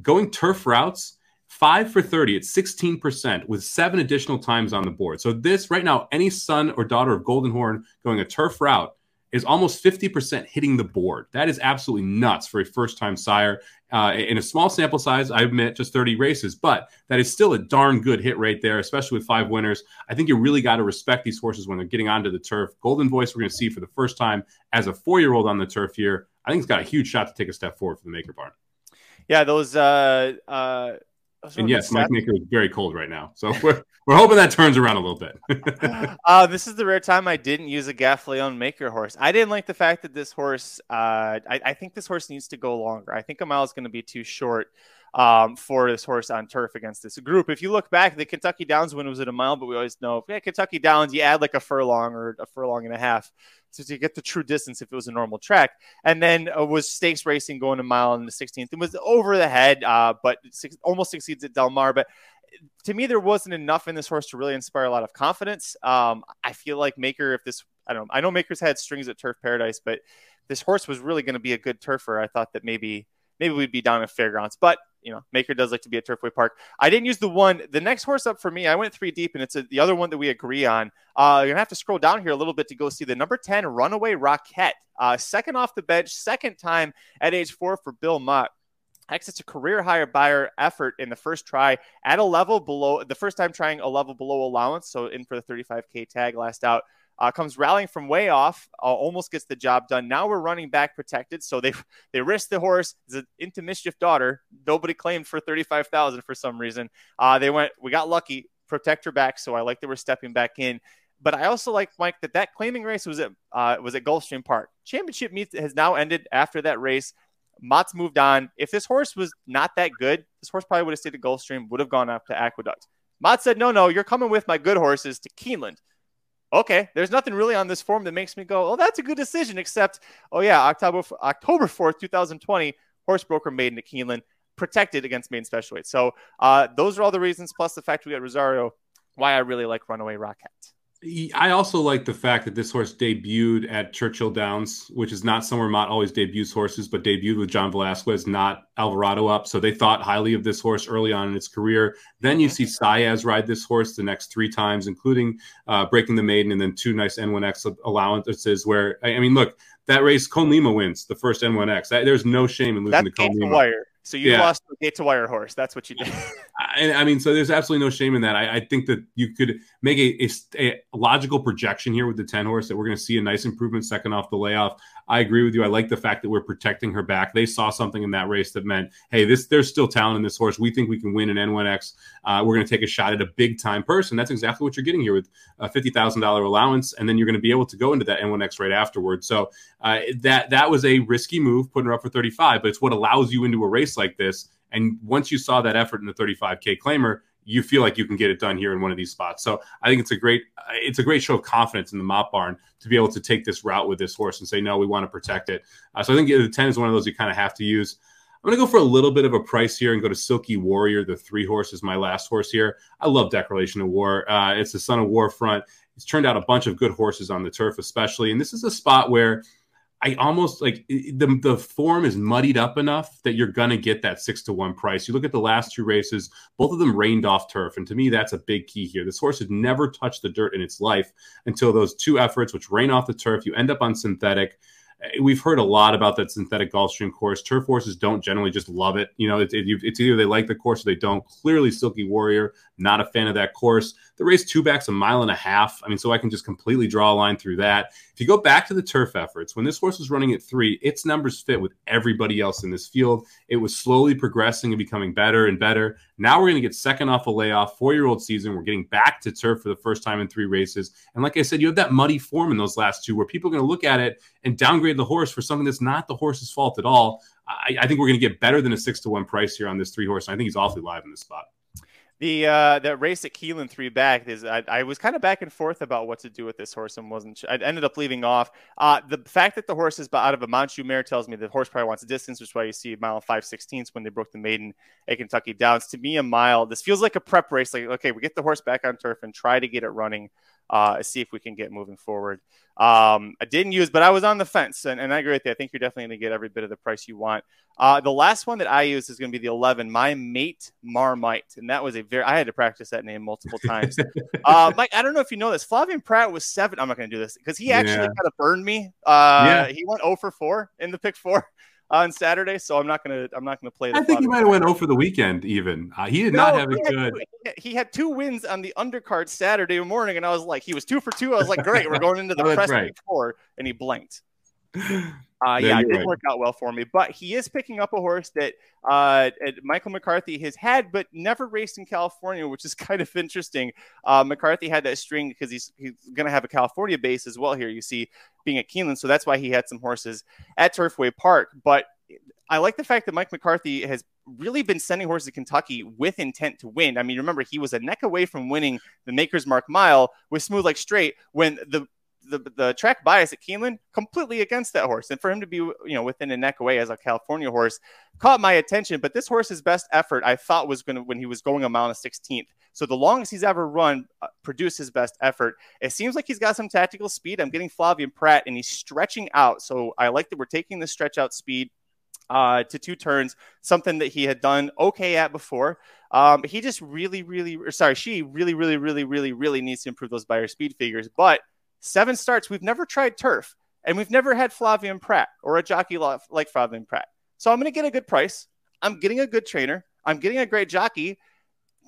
Going turf routes, five for 30 at 16% with seven additional times on the board. So this right now, any son or daughter of Golden Horn going a turf route is almost 50% hitting the board. That is absolutely nuts for a first time sire. Uh, in a small sample size, I admit just 30 races, but that is still a darn good hit rate there, especially with five winners. I think you really got to respect these horses when they're getting onto the turf. Golden Voice, we're going to see for the first time as a four year old on the turf here. I think it's got a huge shot to take a step forward for the Maker Barn. Yeah, those uh, uh, and yes, Mike Maker is very cold right now. So (laughs) we're, we're hoping that turns around a little bit. (laughs) uh, this is the rare time I didn't use a Gaffalione Maker horse. I didn't like the fact that this horse, uh, I, I, think this horse needs to go longer. I think a mile is going to be too short um, for this horse on turf against this group. If you look back, the Kentucky Downs win was at a mile, but we always know, yeah, Kentucky Downs, you add like a furlong or a furlong and a half to, to get the true distance if it was a normal track. And then uh, was stakes racing going a mile in the 16th. It was over the head, uh, but six, almost succeeds at Del Mar. But to me, there wasn't enough in this horse to really inspire a lot of confidence. Um, I feel like Maker, if this I don't know. I know Makers had strings at Turf Paradise, but this horse was really going to be a good turfer. I thought that maybe maybe we'd be down at Fairgrounds, but you know, Maker does like to be at Turfway Park. I didn't use the one. The next horse up for me, I went three deep, and it's a, the other one that we agree on. Uh, you're gonna have to scroll down here a little bit to go see the number ten Runaway Rocket, uh, second off the bench, second time at age four for Bill Mott. Exits a career higher Beyer effort in the first try at a level below the first time trying a level below allowance. So in for the 35K tag last out. Uh, comes rallying from way off, uh, almost gets the job done. Now we're running back protected, so they (laughs) they risk the horse. It's an into mischief daughter. Nobody claimed for thirty five thousand for some reason. Uh, they went. We got lucky. Protect her back. So I like that we're stepping back in. But I also like Mike that that claiming race was at uh, was at Gulfstream Park. Championship meet has now ended after that race. Mott's moved on. If this horse was not that good, this horse probably would have stayed at Gulfstream, would have gone up to Aqueduct. Mott said, no, no, you're coming with my good horses to Keeneland. Okay, there's nothing really on this form that makes me go, oh, that's a good decision, except, oh, yeah, October, October 4th, 2020, horse broker maiden at Keeneland, protected against main special weight. So uh, those are all the reasons, plus the fact we got Rosario, why I really like Runaway Rocket. I also like the fact that this horse debuted at Churchill Downs, which is not somewhere Mott always debuts horses, but debuted with John Velazquez, not Alvarado up. So they thought highly of this horse early on in its career. Then you see Saez ride this horse the next three times, including uh, breaking the maiden and then two nice N1X allowances. Where I mean, look, that race, Con Lima wins the first N1X. There's no shame in losing That's the Con Lima. Wire. So you yeah. lost the gate to wire horse. That's what you did. (laughs) I, I, mean, so there's absolutely no shame in that. I, I think that you could make a, a, a, logical projection here with the 10 horse that we're going to see a nice improvement second off the layoff. I agree with you. I like the fact that we're protecting her back. They saw something in that race that meant, hey, this there's still talent in this horse. We think we can win an N1X. Uh, we're going to take a shot at a big time person. That's exactly what you're getting here with a fifty thousand dollar allowance, and then you're going to be able to go into that N1X right afterwards. So uh, that that was a risky move, putting her up for 35, but it's what allows you into a race like this. And once you saw that effort in the 35K claimer, you feel like you can get it done here in one of these spots. So I think it's a great it's a great show of confidence in the Mott barn to be able to take this route with this horse and say no, we want to protect it. Uh, so I think the ten is one of those you kind of have to use. I'm going to go for a little bit of a price here and go to Silky Warrior. The three horse is my last horse here. I love Declaration of War. Uh, it's the son of Warfront. It's turned out a bunch of good horses on the turf, especially. And this is a spot where I almost like the the form is muddied up enough that you're gonna get that six to one price. You look at the last two races; both of them rained off turf, and to me, that's a big key here. This horse had never touched the dirt in its life until those two efforts, which rain off the turf. You end up on synthetic eh, we've heard a lot about that synthetic Gulfstream course. Turf horses don't generally just love it. You know, it, it, it's either they like the course or they don't. Clearly, Silky Warrior, not a fan of that course. The race two backs a mile and a half. I mean, so I can just completely draw a line through that. If you go back to the turf efforts, when this horse was running at three, its numbers fit with everybody else in this field. It was slowly progressing and becoming better and better. Now we're going to get second off a layoff, four year old season. We're getting back to turf for the first time in three races. And like I said, you have that muddy form in those last two where people are going to look at it and downgrade the horse for something that's not the horse's fault at all. I, I think we're going to get better than a six to one price here on this three horse. And I think he's awfully live in this spot. The uh, that race at Keeneland three back is I, I, was kind of back and forth about what to do with this horse and wasn't I ended up leaving off. Uh, the fact that the horse is out of a Manchu mare tells me the horse probably wants a distance, which is why you see a mile and five sixteenths when they broke the maiden at Kentucky Downs. To me, a mile. This feels like a prep race. Like okay, we get the horse back on turf and try to get it running uh, see if we can get moving forward. Um, I didn't use, but I was on the fence, and, and I agree with you. I think you're definitely going to get every bit of the price you want. Uh, the last one that I used is going to be the 11, my mate Marmite, and that was a very. I had to practice that name multiple times. (laughs) uh, Mike, I don't know if you know this. Flavien Prat was seven. I'm not going to do this because he actually yeah. kind of burned me. Uh, yeah. He went 0 for 4 in the pick four on Saturday, so I'm not gonna I'm not gonna play. That. I think he might have went over the weekend. Even uh, he did no, not have a good. Two, he had two wins on the undercard Saturday morning, and I was like, he was two for two. I was like, great, we're going into the (laughs) oh, press right. four, and he blanked. (laughs) Uh, yeah, it didn't right. work out well for me, but he is picking up a horse that uh, Michael McCarthy has had, but never raced in California, which is (laughs) kind of interesting. Uh, McCarthy had that string because he's he's going to have a California base as well here. You see, being at Keeneland, so that's why he had some horses at Turfway Park. But I like the fact that Mike McCarthy has really been sending horses to Kentucky with intent to win. I mean, remember he was a neck away from winning the Maker's Mark Mile with Smooth Like Strait when the the, the track bias at Keeneland completely against that horse. And for him to be, you know, within a neck away as a California horse caught my attention. But this horse's best effort, I thought, was going to, when he was going a mile and a 16th, So the longest he's ever run uh, produced his best effort. It seems like he's got some tactical speed. I'm getting Flavien Prat and he's stretching out. So I like that we're taking the stretch out speed uh, to two turns, something that he had done okay at before. Um, he just really, really, sorry, she really, really, really, really, really needs to improve those Beyer speed figures. But seven starts, we've never tried turf, and we've never had Flavien Prat or a jockey like Flavien Prat. So I'm going to get a good price. I'm getting a good trainer. I'm getting a great jockey.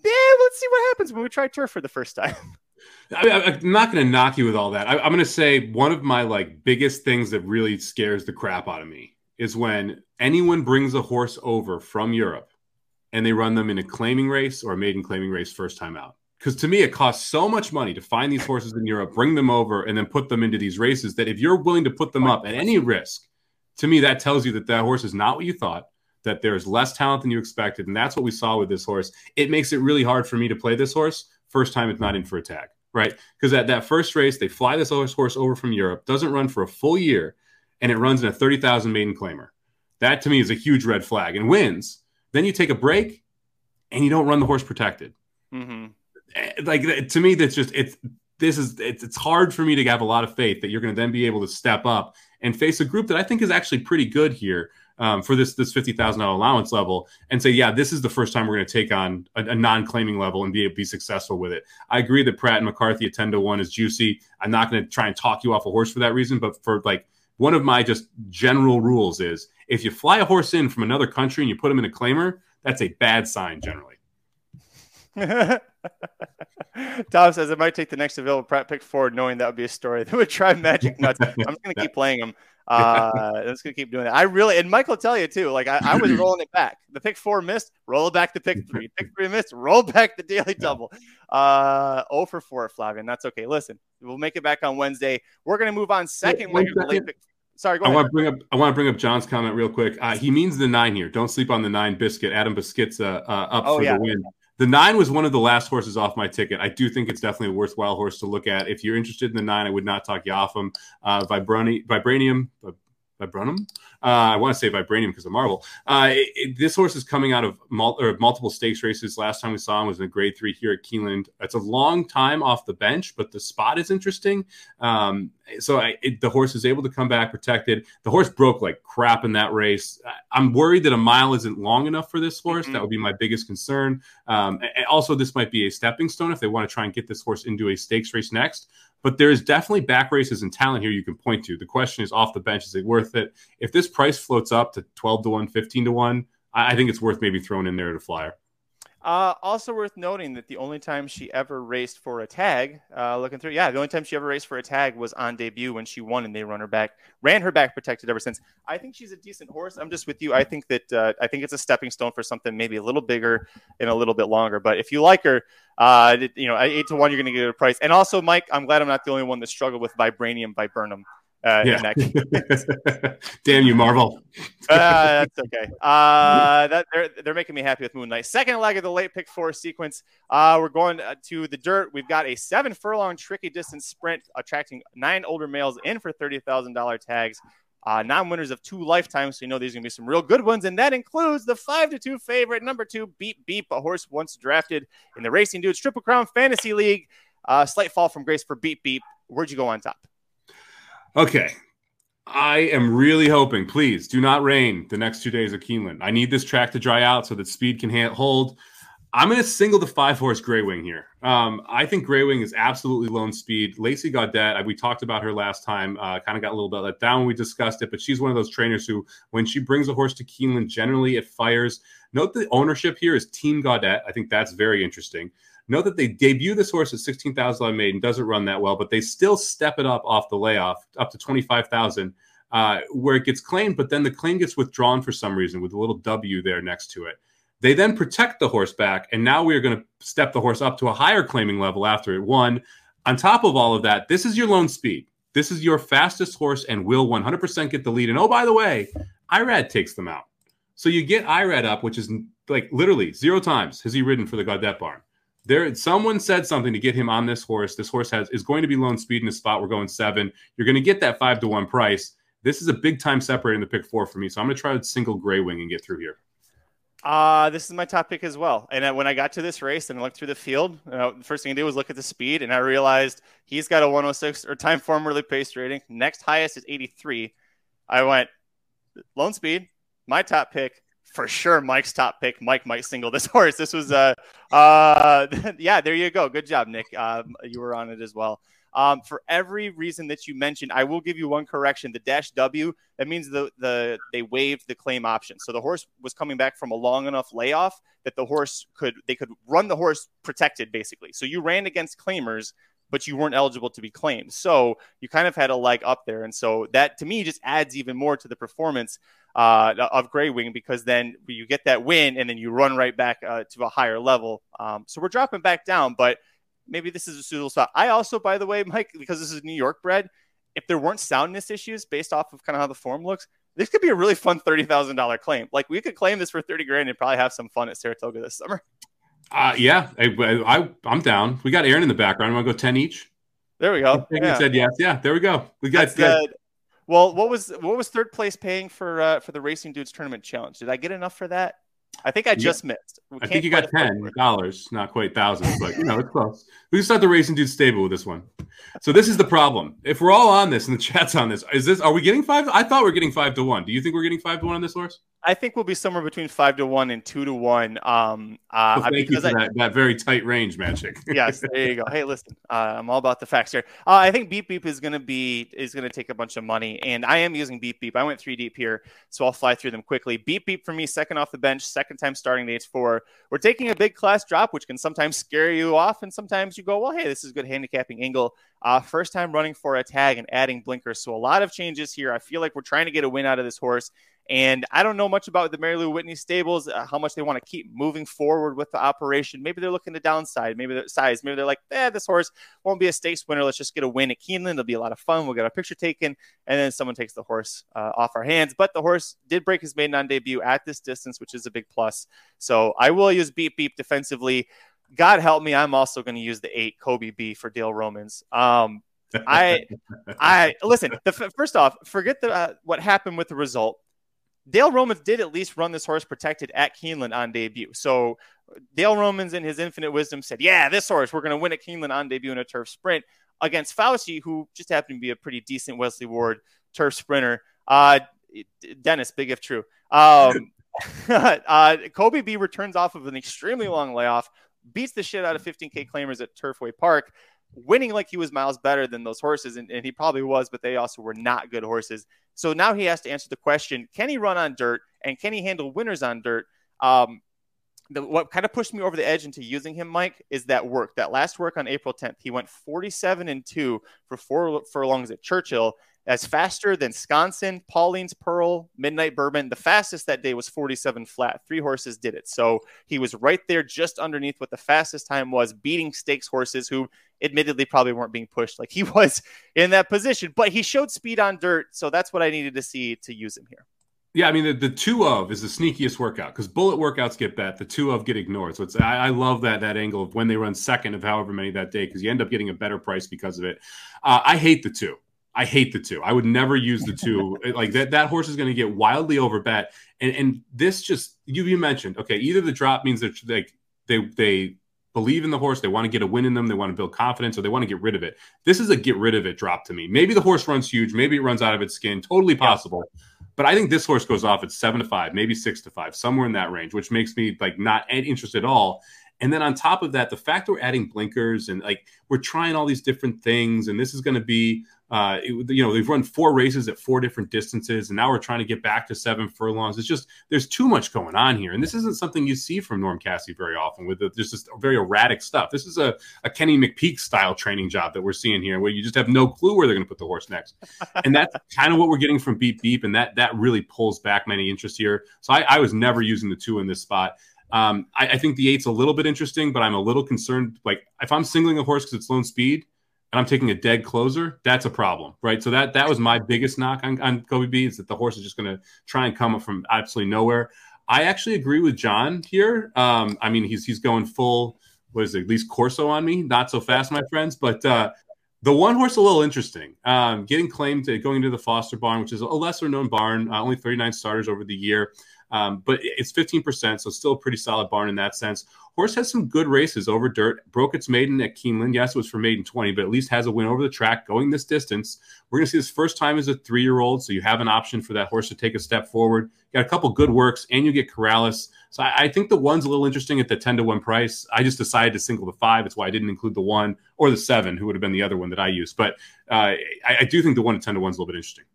Yeah, let's see what happens when we try turf for the first time. (laughs) I am not going to knock you with all that. I, I'm going to say one of my like biggest things that really scares the crap out of me is when anyone brings a horse over from Europe and they run them in a claiming race or a maiden claiming race first time out. Because to me, it costs so much money to find these horses in Europe, bring them over, and then put them into these races that if you're willing to put them up at any risk, to me, that tells you that that horse is not what you thought, that there's less talent than you expected. And that's what we saw with this horse. It makes it really hard for me to play this horse first time it's not in for a tag, right? Because at that first race, they fly this horse over from Europe, doesn't run for a full year and it runs in a 30,000 maiden claimer. That to me is a huge red flag and wins. Then you take a break and you don't run the horse protected. Mm-hmm. Like to me, that's just, it's, this is, it's, it's hard for me to have a lot of faith that you're going to then be able to step up and face a group that I think is actually pretty good here. Um, for this this fifty thousand dollar allowance level, and say, yeah, this is the first time we're going to take on a, a non claiming level and be be successful with it. I agree that Prat and McCarthy at ten to one is juicy. I'm not going to try and talk you off a horse for that reason, but for like one of my just general rules is if you fly a horse in from another country and you put him in a claimer, that's a bad sign generally. (laughs) Tom says it might take the next available prep pick forward, knowing that would be a story that would try magic nuts. I'm just going to keep playing them. Uh, I'm just going to keep doing that. I really, and Michael tell you too, like I, I, was (clears throat) rolling it back. The pick four missed, roll it back to pick three. Pick three missed, roll back the daily double. Uh, 0 for 4, Flavien. That's okay. Listen, we'll make it back on Wednesday. We're going to move on second the late pick. Sorry, I want to bring up. I want to bring up John's comment real quick. Uh, he means the nine here. Don't sleep on the nine biscuit. Adam Biscuit's uh, uh, up oh, for yeah. the win. The nine was one of the last horses off my ticket. I do think it's definitely a worthwhile horse to look at. If you're interested in the nine, I would not talk you off him. Uh, Vibrani, Vibranium, Viburnum. Uh, I want to say Vibranium because of Marvel. Uh, it, it, this horse is coming out of mul- multiple stakes races. Last time we saw him was in a grade three here at Keeneland. It's a long time off the bench, but the spot is interesting. Um, so I, it, the horse is able to come back protected. The horse broke like crap in that race. I'm worried that a mile isn't long enough for this horse. Mm-hmm. That would be my biggest concern. Um, and also, this might be a stepping stone if they want to try and get this horse into a stakes race next. But there is definitely back races and talent here you can point to. The question is off the bench, is it worth it? If this price floats up to 12 to 1, 15 to 1, I think it's worth maybe throwing in there at a flyer. Uh, also worth noting that the only time she ever raced for a tag, uh, looking through, yeah, the only time she ever raced for a tag was on debut when she won, and they run her back, ran her back protected ever since. I think she's a decent horse. I'm just with you. I think that uh, I think it's a stepping stone for something maybe a little bigger and a little bit longer. But if you like her, uh, you know, eight to one, you're going to get a price. And also, Mike, I'm glad I'm not the only one that struggled with vibranium viburnum. Uh, yeah. (laughs) Damn you, Marvel. (laughs) uh, that's okay. Uh, that they're they're making me happy with Moon Knight. Second leg of the late pick four sequence. Uh, we're going uh, to the dirt. We've got a seven furlong tricky distance sprint attracting nine older males in for thirty thousand dollar tags. Uh, non-winners of two lifetimes, so you know these are gonna be some real good ones, and that includes the five to two favorite number two Beep Beep, a horse once drafted in the Racing Dudes Triple Crown Fantasy League. Uh, slight fall from grace for Beep Beep. Where'd you go on top? Okay. I am really hoping, please do not rain the next two days of Keeneland. I need this track to dry out so that speed can hold. I'm going to single the five horse Grey Wing here. Um, I think Grey Wing is absolutely lone speed. Lacey Gaudet, we talked about her last time, uh, kind of got a little bit let down when we discussed it, but she's one of those trainers who, when she brings a horse to Keeneland, generally it fires. Note the ownership here is Team Gaudet. I think that's very interesting. Know that they debut this horse at 16,000 on maiden, doesn't run that well, but they still step it up off the layoff up to 25,000, uh, where it gets claimed, but then the claim gets withdrawn for some reason with a little W there next to it. They then protect the horse back, and now we are going to step the horse up to a higher claiming level after it won. On top of all of that, this is your lone speed. This is your fastest horse and will 100% get the lead. And oh, by the way, Irad takes them out. So you get Irad up, which is like literally zero times has he ridden for the Gaudet barn there someone said something to get him on this horse. This horse has is going to be lone speed in a spot. We're going seven. You're going to get that five to one price. This is a big time separating the pick four for me. So I'm going to try to single Grey Wing and get through here. Uh, this is my top pick as well. And when I got to this race and looked through the field, the first thing I did was look at the speed, and I realized he's got a 106 or time formerly pace rating. Next highest is 83. I went lone speed, my top pick for sure. Mike's top pick. Mike might single this (laughs) horse. This was uh uh (laughs) yeah. There you go. Good job, Nick. Uh, you were on it as well. Um, for every reason that you mentioned, I will give you one correction. The dash W that means the the they waived the claim option. So the horse was coming back from a long enough layoff that the horse could they could run the horse protected basically. So you ran against claimers, but you weren't eligible to be claimed. So you kind of had a leg up there, and so that to me just adds even more to the performance uh, of Gray Wing because then you get that win and then you run right back uh, to a higher level. Um, so we're dropping back down, but maybe this is a suitable spot. I also, by the way, Mike, because this is New York bred, if there weren't soundness issues based off of kind of how the form looks, this could be a really fun thirty thousand dollar claim. Like we could claim this for thirty grand and probably have some fun at Saratoga this summer. Uh, yeah, I, I am down. We got Aaron in the background. I Want to go ten each? There we go. Yeah. said yes. Yeah, there we go. We got good. Well, what was what was third place paying for uh, for the Racing Dudes Tournament Challenge? Did I get enough for that? I think I just yeah. missed. We I think you got ten dollars, not quite thousands, but you know it's close. We can start the racing dude stable with this one. So this is the problem. If we're all on this and the chat's on this, is this are we getting five? I thought we are getting five to one. Do you think we're getting five to one on this horse? I think we'll be somewhere between five to one and two to one. Um, uh, well, thank you for I, that, that very tight range, Magic. (laughs) yes, there you go. Hey, listen, uh, I'm all about the facts here. Uh, I think Beep Beep is going to be is going to take a bunch of money, and I am using Beep Beep. I went three deep here, so I'll fly through them quickly. Beep Beep for me, second off the bench, second time starting the H four. We're taking a big class drop, which can sometimes scare you off, and sometimes you go, well, hey, this is good handicapping angle. Uh, first time running for a tag and adding blinkers, so a lot of changes here. I feel like we're trying to get a win out of this horse. And I don't know much about the Mary Lou Whitney stables, uh, how much they want to keep moving forward with the operation. Maybe they're looking to downside, maybe the size, maybe they're like, eh, this horse won't be a stakes winner. Let's just get a win at Keeneland. It'll be a lot of fun. We'll get a picture taken, and then someone takes the horse uh, off our hands. But the horse did break his maiden on debut at this distance, which is a big plus. So I will use Beep Beep defensively. God help me, I'm also going to use the eight Kobe B for Dale Romans. Um, I, I listen. The, first off, forget the uh, what happened with the result. Dale Romans did at least run this horse protected at Keeneland on debut. So Dale Romans, in his infinite wisdom, said, "Yeah, this horse we're going to win at Keeneland on debut in a turf sprint against Fauci, who just happened to be a pretty decent Wesley Ward turf sprinter." Uh, Dennis, big if true. Um, (laughs) uh, Kobe B returns off of an extremely long layoff, beats the shit out of 15K claimers at Turfway Park winning like he was miles better than those horses, and, and, he probably was, but they also were not good horses. So now he has to answer the question: Can he run on dirt, and can he handle winners on dirt? Um, the, what kind of pushed me over the edge into using him, Mike, is that work. That last work on April 10th, he went 47 and two for four furlongs at Churchill, as faster than Sconsin, Pauline's Pearl, Midnight Bourbon. The fastest that day was 47 flat. Three horses did it. So he was right there just underneath what the fastest time was, beating stakes horses who admittedly probably weren't being pushed like he (laughs) was in that position. But he showed speed on dirt. So that's what I needed to see to use him here. Yeah, I mean the, the two of is the sneakiest workout because bullet workouts get bet, the two of get ignored. So it's I, I, love that that angle of when they run second of however many that day because you end up getting a better price because of it. Uh, I hate the two. I hate the two. I would never use the two. (laughs) like that, that horse is going to get wildly overbet. And and this just you you mentioned okay. Either the drop means that like they they believe in the horse, they want to get a win in them, they want to build confidence, or they want to get rid of it. This is a get rid of it drop to me. Maybe the horse runs huge, maybe it runs out of its skin. Totally possible. Yeah. But I think this horse goes off at seven to five, maybe six to five, somewhere in that range, which makes me like not interested at all. And then on top of that, the fact that we're adding blinkers and like we're trying all these different things, and this is going to be uh, it, you know, they've run four races at four different distances, and now we're trying to get back to seven furlongs. It's just there's too much going on here, and this isn't something you see from Norm Casse very often. With the, just very erratic stuff. This is a, a Kenny McPeek style training job that we're seeing here, where you just have no clue where they're going to put the horse next, and that's (laughs) kind of what we're getting from Beep Beep, and that that really pulls back many interest here. So I, I was never using the two in this spot. Um, I, I, think the eight's a little bit interesting, but I'm a little concerned. Like if I'm singling a horse because it's lone speed, and I'm taking a dead closer, that's a problem, right? So that that was my biggest knock on, on Kobe B is that the horse is just going to try and come up from absolutely nowhere. I actually agree with John here. Um, I mean, he's he's going full. What is it? At least Corso on me. Not so fast, my friends. But uh, the one horse a little interesting. Um, getting claimed to going into the Foster barn, which is a lesser known barn, uh, only 39 starters over the year. Um, but it's 15%, so still a pretty solid barn in that sense. Horse has some good races over dirt. Broke its maiden at Keeneland. Yes, it was for maiden 20, but at least has a win over the track going this distance. We're going to see this first time as a three year old, so you have an option for that horse to take a step forward. Got a couple good works, and you get Corrales. So I, I, think the one's a little interesting at the 10 to 1 price. I just decided to single the five. That's why I didn't include the one or the seven, who would have been the other one that I used. But uh, I, I do think the one at 10 to 1 is a little bit interesting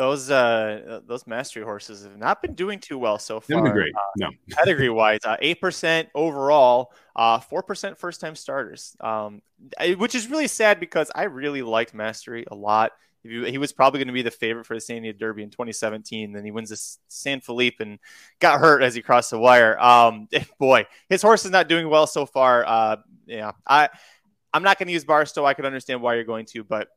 those uh those mastery horses have not been doing too well so far. They're great. Uh, no. pedigree wise, uh, eight percent overall, uh, four percent first time starters. Um, which is really sad because I really liked Mastery a lot. He was probably going to be the favorite for the San Diego Derby in 2017. Then he wins the San Felipe and got hurt as he crossed the wire. Um, (laughs) boy, his horse is not doing well so far. Uh, yeah, I I'm not going to use Barstow. I could understand why you're going to, but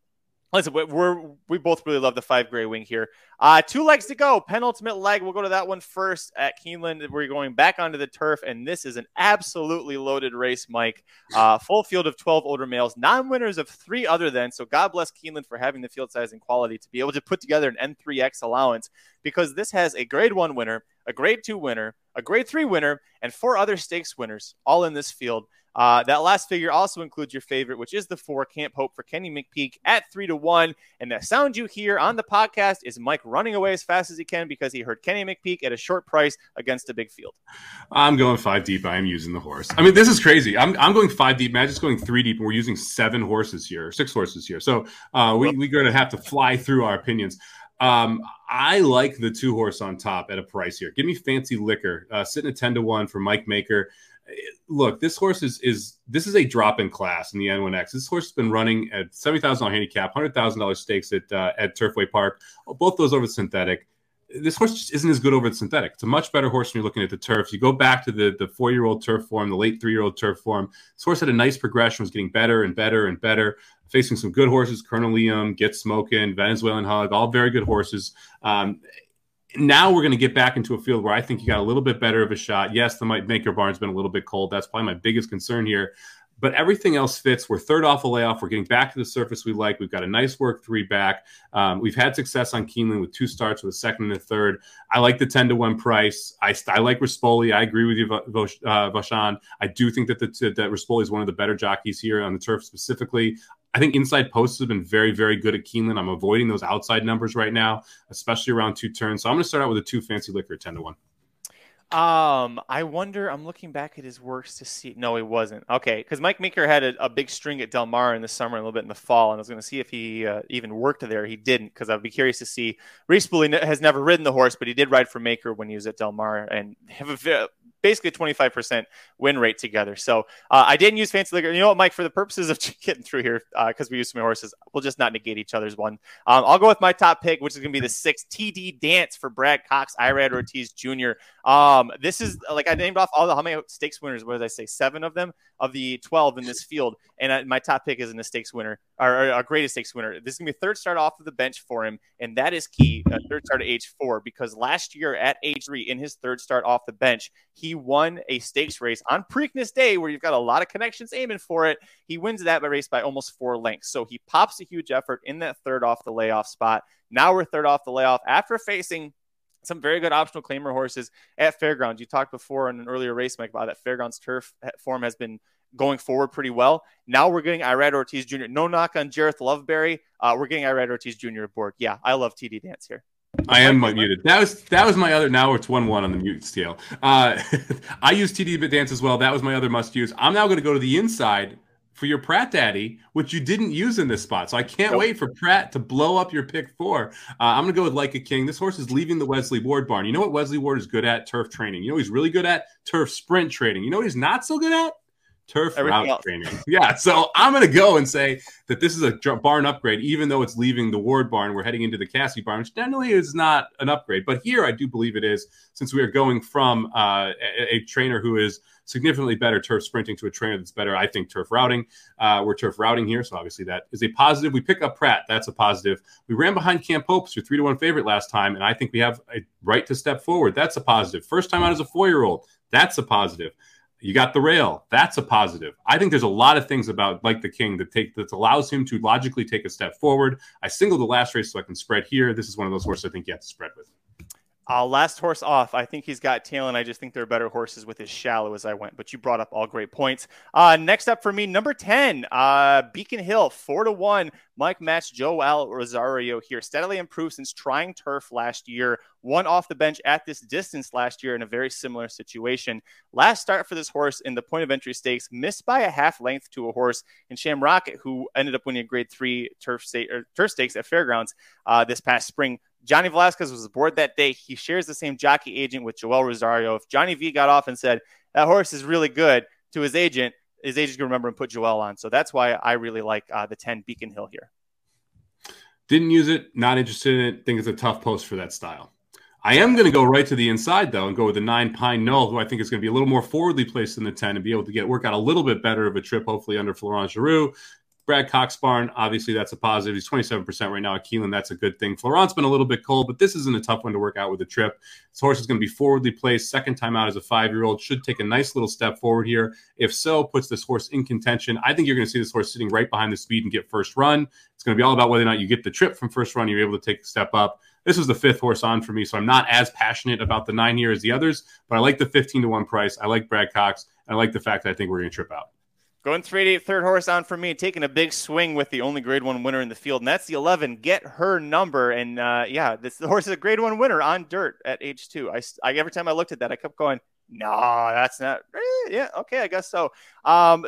Listen, we're we both really love the five gray wing here. Uh, two legs to go, penultimate leg. We'll go to that one first at Keeneland. We're going back onto the turf, and this is an absolutely loaded race, Mike. Uh, full field of twelve older males, non-winners of three other than. So God bless Keeneland for having the field size and quality to be able to put together an N3X allowance because this has a Grade One winner, a Grade Two winner, a Grade Three winner, and four other stakes winners, all in this field. Uh, that last figure also includes your favorite, which is the four Camp Hope for Kenny McPeek at three to one. And the sound you hear on the podcast is Mike running away as fast as he can because he heard Kenny McPeek at a short price against a big field. I'm going five deep. I am using the horse. I mean, this is crazy. I'm, I'm going five deep. Magic's going three deep, and we're using seven horses here, six horses here. So uh, we, we're going to have to fly through our opinions. Um, I like the two horse on top at a price here. Give me fancy liquor, uh, sitting at 10 to 1 for Mike Maker look, this horse is is this is a drop in class in the N1X. This horse has been running at seventy thousand dollar handicap, hundred thousand dollars stakes at uh, at Turfway Park. Both those over the synthetic. This horse just isn't as good over the synthetic. It's a much better horse when you're looking at the turf. You go back to the the four year old turf form, the late three year old turf form. This horse had a nice progression, was getting better and better and better. Facing some good horses, Colonel Liam, Get Smoking, Venezuelan Hug, all very good horses. Um, now we're going to get back into a field where I think you got a little bit better of a shot. Yes, the Maker Barn's been a little bit cold. That's probably my biggest concern here. But everything else fits. We're third off a layoff. We're getting back to the surface we like. We've got a nice work three back. Um, we've had success on Keeneland with two starts with a second and a third. I like the 10 to 1 price. I, I like Rispoli. I agree with you, uh, I do think that, the, that Rispoli is one of the better jockeys here on the turf specifically. I think inside posts have been very, very good at Keeneland. I'm avoiding those outside numbers right now, especially around two turns. So I'm going to start out with a two fancy liquor 10 to 1. Um, I wonder. I'm looking back at his works to see. No, he wasn't. Okay, because Mike Maker had a, a, big string at Del Mar in the summer, and a little bit in the fall, and I was going to see if he uh, even worked there. He didn't, because I'd be curious to see. Reese has never ridden the horse, but he did ride for Maker when he was at Del Mar, and have a basically a 25% win rate together. So uh, I didn't use fancy liquor. You know what, Mike, for the purposes of (laughs) getting through here, because uh, we use so many horses, we'll just not negate each other's one. Um, I'll go with my top pick, which is going to be the six TD Dance for Brad Cox, Irad Ortiz Jr. Um, this is like I named off all the how many stakes winners? What did I say? Seven of them of the 12 in this field. And uh, my top pick is the stakes winner or, a greatest stakes winner. This is going to be third start off of the bench for him. And that is key. Uh, third start at age four, because last year at age three, in his third start off the bench, he won a stakes race on Preakness Day, where you've got a lot of connections aiming for it. He wins that race by almost four lengths. So he pops a huge effort in that third off the layoff spot. Now we're third off the layoff after facing some very good optional claimer horses at fairgrounds. You talked before in an earlier race, Mike, about that fairgrounds turf form has been going forward pretty well. Now we're getting Irad Ortiz Jr. No knock on Jareth Loveberry. Uh, we're getting Irad Ortiz Jr. aboard. Yeah, I love TD Dance here. I am muted. That was that was my other. Now it's one one on the mute scale. Uh, (laughs) I use TD Bit Dance as well. That was my other must use. I'm now going to go to the inside for your Prat Daddy, which you didn't use in this spot. So I can't nope. wait for Prat to blow up your pick four. Uh, I'm going to go with Like a King. This horse is leaving the Wesley Ward barn. You know what Wesley Ward is good at? Turf training. You know he's really good at turf sprint training. You know what he's not so good at? Turf Everything route else. training. (laughs) Yeah, so I'm going to go and say that this is a barn upgrade, even though it's leaving the Ward barn. We're heading into the Casse barn, which generally is not an upgrade, but here I do believe it is, since we are going from uh, a, a, trainer who is significantly better turf sprinting to a trainer that's better, I think, turf routing. Uh, we're turf routing here, so obviously that is a positive. We pick up Prat, that's a positive. We ran behind Camp Hopes, your three to one favorite last time, and I think we have a right to step forward. That's a positive. First time out as a four year old, that's a positive. You got the rail. That's a positive. I think there's a lot of things about like the king that take that allows him to logically take a step forward. I single the last race so I can spread here. This is one of those horses I think you have to spread with. Uh, last horse off. I think he's got tail, and I just think there are better horses with his shallow as I went. But you brought up all great points. Uh, next up for me, number 10, uh, Beacon Hill, 4 to 1. Mike Match, Joel Rosario here. Steadily improved since trying turf last year. One off the bench at this distance last year in a very similar situation. Last start for this horse in the point of entry stakes, missed by a half length to a horse in Sham Rocket, who ended up winning a grade three turf, state, turf stakes at Fairgrounds uh, this past spring. Johnny Velazquez was aboard that day. He shares the same jockey agent with Joel Rosario. If Johnny V got off and said, that horse is really good to his agent, his agent's going to remember and put Joel on. So that's why I really like uh, the 10 Beacon Hill here. Didn't use it, not interested in it. Think it's a tough post for that style. I am going to go right to the inside though and go with the nine Pine Knoll, who I think is going to be a little more forwardly placed than the ten and be able to get work out a little bit better of a trip, hopefully under Florent Geroux. Brad Cox barn, obviously that's a positive. He's 27% right now at Keeneland. That's a good thing. Florent's been a little bit cold, but this isn't a tough one to work out with a trip. This horse is going to be forwardly placed. Second time out as a five-year-old. Should take a nice little step forward here. If so, puts this horse in contention. I think you're going to see this horse sitting right behind the speed and get first run. It's going to be all about whether or not you get the trip from first run. You're able to take a step up. This is the fifth horse on for me, so I'm not as passionate about the nine here as the others, but I like the 15 to 1 price. I like Brad Cox. I like the fact that I think we're going to trip out. Going three eight, third horse on for me, taking a big swing with the only grade one winner in the field, and that's the 11. Get her number. And uh, yeah, this the horse is a grade one winner on dirt at age two. I, I every time I looked at that, I kept going, no, that's not really, yeah, okay, I guess so. Um,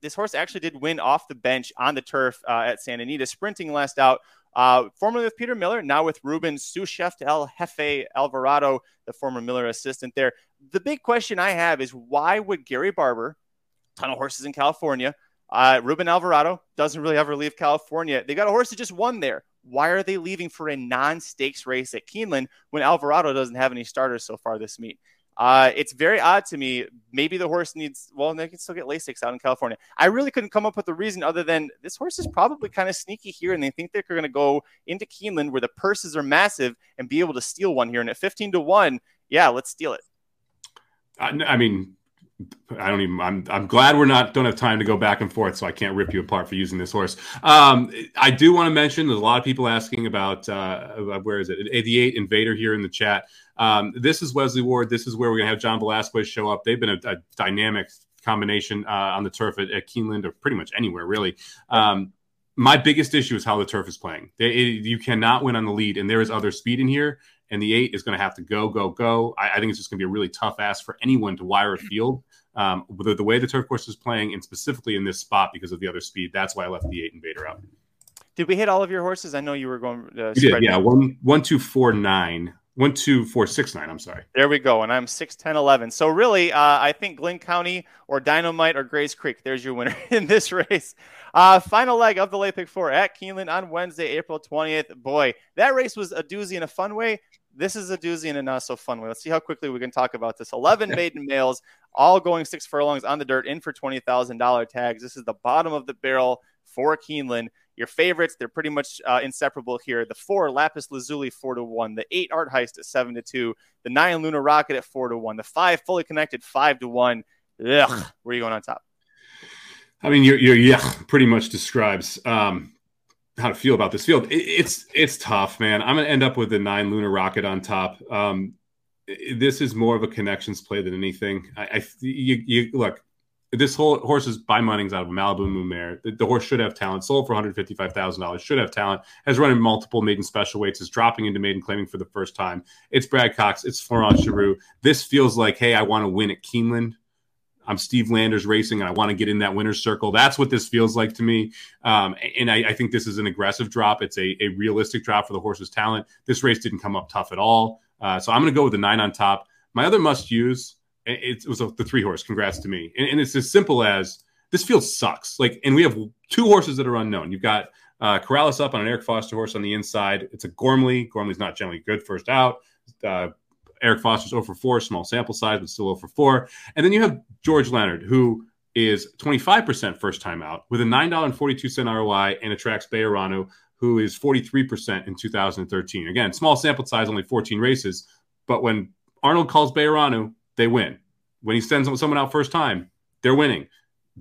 this horse actually did win off the bench on the turf uh, at Santa Anita, sprinting last out. Uh, formerly with Peter Miller, now with Ruben Suchef El Jefe Alvarado, the former Miller assistant there. The big question I have is why would Gary Barber, ton of horses in California. Uh, Ruben Alvarado doesn't really ever leave California. They got a horse that just won there. Why are they leaving for a non-stakes race at Keeneland when Alvarado doesn't have any starters so far this meet? Uh, it's very odd to me. Maybe the horse needs, well, they can still get Lasix out in California. I really couldn't come up with a reason other than this horse is probably kind of sneaky here, and they think they're going to go into Keeneland where the purses are massive and be able to steal one here. And at 15 to 1, yeah, let's steal it. I mean, I don't even. I'm. I'm glad we're not. Don't have time to go back and forth, so I can't rip you apart for using this horse. Um, I do want to mention. There's a lot of people asking about uh, where is it? The eight Invader here in the chat. Um, this is Wesley Ward. This is where we're gonna have John Velazquez show up. They've been a, a dynamic combination uh, on the turf at, at, Keeneland or pretty much anywhere really. Um, my biggest issue is how the turf is playing. They, it, you cannot win on the lead, and there is other speed in here and the eight is going to have to go, go, go. I, I think it's just going to be a really tough ask for anyone to wire a field. Um, the, the way the turf course is playing, and specifically in this spot because of the other speed, that's why I left the eight invader out. Did we hit all of your horses? I know you were going. Uh, did, yeah, one, one, two, four, nine. One, two, four, six, nine. I'm sorry. There we go. And I'm six, ten, eleven. So really, uh, I think Glynn County or Dynamite or Grays Creek, there's your winner (laughs) in this race. Uh, final leg of the late pick four at Keeneland on Wednesday, April 20th. Boy, that race was a doozy in a fun way this is a doozy and a not so fun way. Let's see how quickly we can talk about this. 11 maiden males, all going six furlongs on the dirt, in for $20,000 tags. This is the bottom of the barrel for Keeneland. Your favorites, they're pretty much uh, inseparable here. The four, Lapis Lazuli, four to one. The eight, Art Heist at seven to two. The nine, Lunar Rocket at four to one. The five, Fully Connected, five to one. Ugh, where are you going on top? I mean, your your yeah pretty much describes um, how to feel about this field. It, it's it's tough, man. I'm gonna end up with the nine lunar rocket on top. Um, this is more of a connections play than anything. I, I you, you, look. This whole horse is by Munnings out of Malibu Moon Mare. The, the, horse should have talent. Sold for one hundred fifty five thousand dollars. Should have talent. Has run in multiple maiden special weights. Is dropping into maiden claiming for the first time. It's Brad Cox. It's Florent Geroux. This feels like, hey, I want to win at Keeneland. I'm Steve Landers racing and I want to get in that winner's circle. That's what this feels like to me. Um, and I, I, think this is an aggressive drop. It's a, a, realistic drop for the horse's talent. This race didn't come up tough at all. Uh, so I'm going to go with the nine on top. My other must use, it, it was a, the three horse. Congrats to me. And, and, it's as simple as this field sucks. Like, and we have two horses that are unknown. You've got uh, Corrales up on an Eric Foster horse on the inside. It's a Gormley. Gormley's not generally good first out. Uh, Eric Foster's 0 for 4, small sample size, but still 0 for 4. And then you have George Leonard, who is 25% first time out with a $9.42 ROI and attracts Bejarano, who is 43% in 2013. Again, small sample size, only 14 races. But when Arnold calls Bejarano, they win. When he sends someone out first time, they're winning.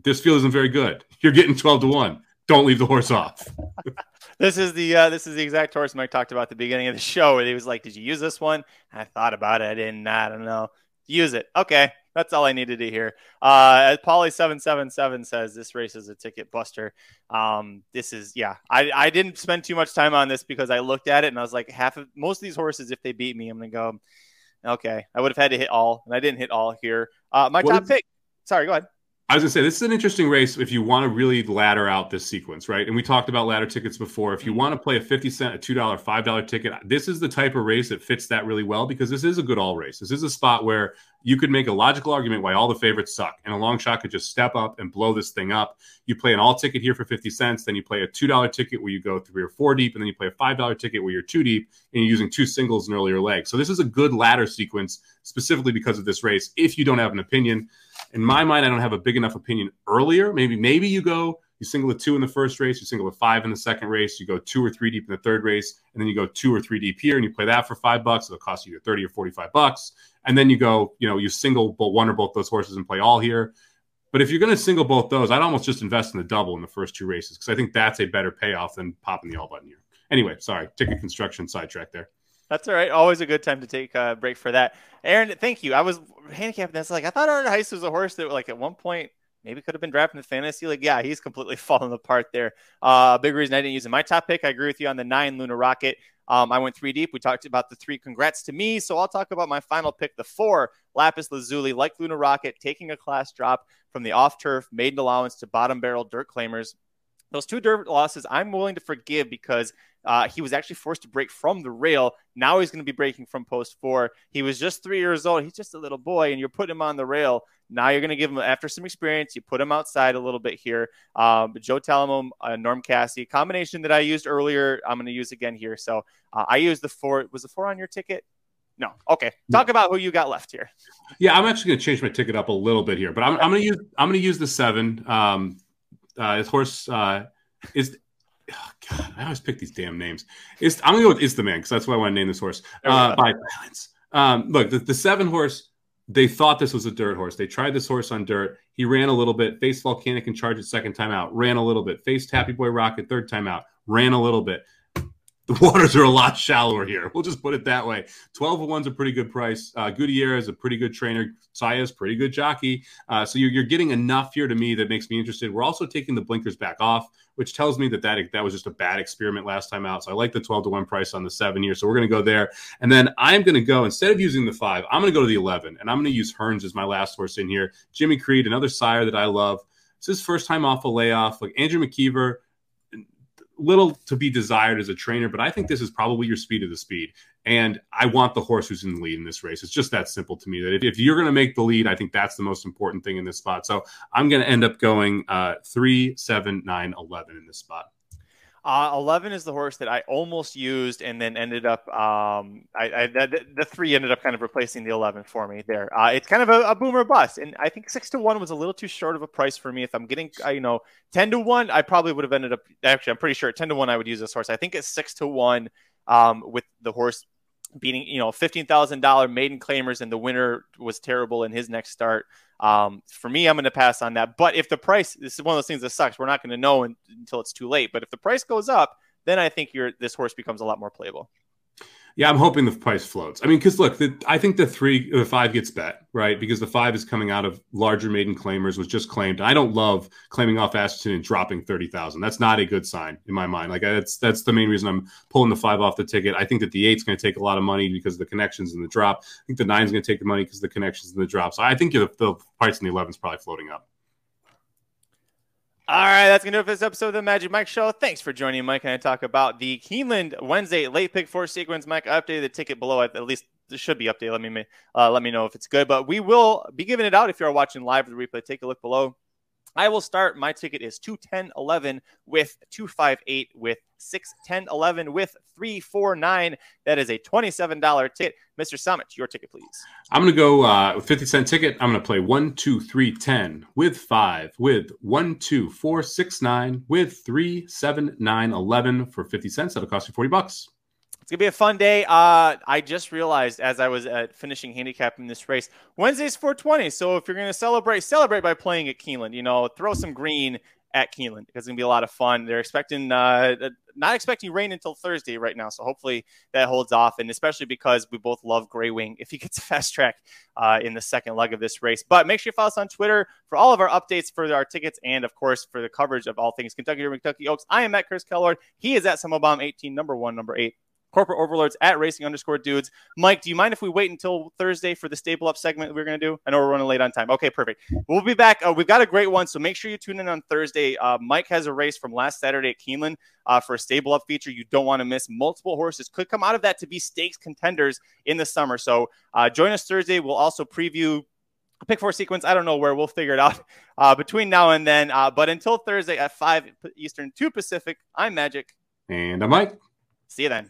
This field isn't very good. You're getting 12 to 1. Don't leave the horse off. (laughs) this is the uh, this is the exact horse Mike talked about at the beginning of the show. And he was like, "Did you use this one?" I thought about it. I didn't. I don't know. Use it. Okay, that's all I needed to hear. Uh, Polly seven seven seven says this race is a ticket buster. Um, this is yeah. I I didn't spend too much time on this because I looked at it and I was like, half of most of these horses, if they beat me, I'm gonna go. Okay, I would have had to hit all, and I didn't hit all here. Uh, my what top pick. Sorry, go ahead. I was gonna say this is an interesting race if you want to really ladder out this sequence, right? And we talked about ladder tickets before. If you mm-hmm. want to play a fifty cent, a two dollar, five dollar ticket, this is the type of race that fits that really well because this is a good all race. This is a spot where you could make a logical argument why all the favorites suck, and a long shot could just step up and blow this thing up. You play an all ticket here for fifty cents, then you play a two dollar ticket where you go three or four deep, and then you play a five dollar ticket where you're two deep, and you're using two singles and earlier legs. So this is a good ladder sequence specifically because of this race. If you don't have an opinion in my mind, I don't have a big enough opinion earlier. Maybe maybe you go you single a two in the first race, you single a five in the second race, you go two or three deep in the third race, and then you go two or three deep here, and you play that for five bucks. It'll cost you thirty or forty-five bucks, and then you go, you know, you single one or both those horses and play all here. But if you're going to single both those, I'd almost just invest in the double in the first two races because I think that's a better payoff than popping the all button here. Anyway, sorry, ticket construction sidetrack there. That's all right. Always a good time to take a break for that. Aaron, thank you. I was handicapping this. Like, I thought Aaron Heist was a horse that, like, at one point maybe could have been drafted in fantasy. Like, yeah, he's completely (laughs) fallen apart there. Uh, big reason I didn't use him. My top pick, I agree with you on the nine Luna Rocket. Um, I went three deep. We talked about the three. Congrats to me. So I'll talk about my final pick, the four Lapis Lazuli, like Luna Rocket, taking a class drop from the off turf maiden allowance to bottom barrel dirt claimers. Those two dirt losses, I'm willing to forgive because uh, he was actually forced to break from the rail. Now he's going to be breaking from post four. He was just three years old. He's just a little boy, and you're putting him on the rail. Now you're going to give him, after some experience, you put him outside a little bit here. Um, Joe Talamo, uh, Norm Casse, combination that I used earlier, I'm going to use again here. So uh, I used the four. Was the four on your ticket? No. Okay. Talk about who you got left here. Yeah, I'm actually going to change my ticket up a little bit here, but I'm, I'm going to use I'm going to use the seven. Um, uh, his horse uh, is oh God, I always pick these damn names. It's, I'm gonna go with Is the Man because that's why I want to name this horse. Uh, by violence. Um, look, the, the seven horse. They thought this was a dirt horse. They tried this horse on dirt. He ran a little bit, faced volcanic and charged it second time out, ran a little bit, faced Happy Boy Rocket third time out, ran a little bit. The (laughs) waters are a lot shallower here. We'll just put it that way. 12 of one's a pretty good price. Uh, Gutierrez is a pretty good trainer. Saya's pretty good jockey. Uh, so you're, you're getting enough here to me that makes me interested. We're also taking the blinkers back off which tells me that, that that was just a bad experiment last time out. So I like the 12 to 1 price on the seven here. So we're going to go there. And then I'm going to go, instead of using the five, I'm going to go to the 11. And I'm going to use Hearns as my last horse in here. Jimmy Creed, another sire that I love. It's his first time off a layoff. Like Andrew McKeever, little to be desired as a trainer, but I think this is probably your speed of the speed. And I want the horse who's in the lead in this race. It's just that simple to me that if, if you're going to make the lead, I think that's the most important thing in this spot. So I'm going to end up going uh, three, seven, nine, 11 in this spot. Uh, 11 is the horse that I almost used and then ended up, um, I, I the, the, three ended up kind of replacing the 11 for me there. Uh, it's kind of a, a, boomer bust. And I think six to one was a little too short of a price for me. If I'm getting, uh, you know, 10 to one, I probably would have ended up, actually, I'm pretty sure 10 to one, I would use this horse. I think it's six to one um, with the horse beating, you know, $15,000 maiden claimers and the winner was terrible in his next start. Um, for me, I'm going to pass on that. But if the price, this is one of those things that sucks. We're not going to know until it's too late. But if the price goes up, then I think your this horse becomes a lot more playable. Yeah, I'm hoping the price floats. I mean, because look, the, I think the three, the five gets bet right because the five is coming out of larger maiden claimers was just claimed. I don't love claiming off Aston and dropping thirty thousand. That's not a good sign in my mind. Like that's that's the main reason I'm pulling the five off the ticket. I think that the eight's going to take a lot of money because of the connections and the drop. I think the nine's going to take the money because of the connections and the drop. So I think the, the price in the eleven is probably floating up. All right, that's going to do it for this episode of the Magic Mike Show. Thanks for joining Mike and I talk about the Keeneland Wednesday late pick four sequence. Mike I updated the ticket below. At least it should be updated. Let me uh, let me know if it's good. But we will be giving it out if you are watching live the replay. Take a look below. I will start. My ticket is 210 with 258 with 610 11 with 349. That is a $27 ticket. Mr. Somich, your ticket, please. I'm going to go uh, 50 cent ticket. I'm going to play 1, 2, 3, 10 with 5 with 1, 2, 4, 6, 9 with 3, 7, 9, 11 for 50 cents. That'll cost you 40 bucks. It's gonna be a fun day. Uh, I just realized as I was uh, finishing handicapping this race, Wednesday's 420. So if you're gonna celebrate, celebrate by playing at Keeneland. You know, throw some green at Keeneland because it's gonna be a lot of fun. They're expecting uh, not expecting rain until Thursday right now. So hopefully that holds off, and especially because we both love Gray Wing if he gets a fast track uh, in the second leg of this race. But make sure you follow us on Twitter for all of our updates for our tickets and, of course, for the coverage of all things Kentucky Derby, Kentucky Oaks. I am at Chris Kellard. He is at Bomb 18, number one, number eight corporate overlords at racing underscore dudes. Mike, do you mind if we wait until Thursday for the stable up segment we're going to do? I know we're running late on time. Okay, perfect. We'll be back. Uh, we've got a great one, so make sure you tune in on Thursday. Uh, Mike has a race from last Saturday at Keeneland uh, for a stable up feature. You don't want to miss. Multiple horses could come out of that to be stakes contenders in the summer. So uh, join us Thursday. We'll also preview pick four sequence. I don't know where. We'll figure it out (laughs) uh, between now and then. Uh, but until Thursday at 5 Eastern, 2 Pacific, I'm Magic. And I'm Mike. See you then.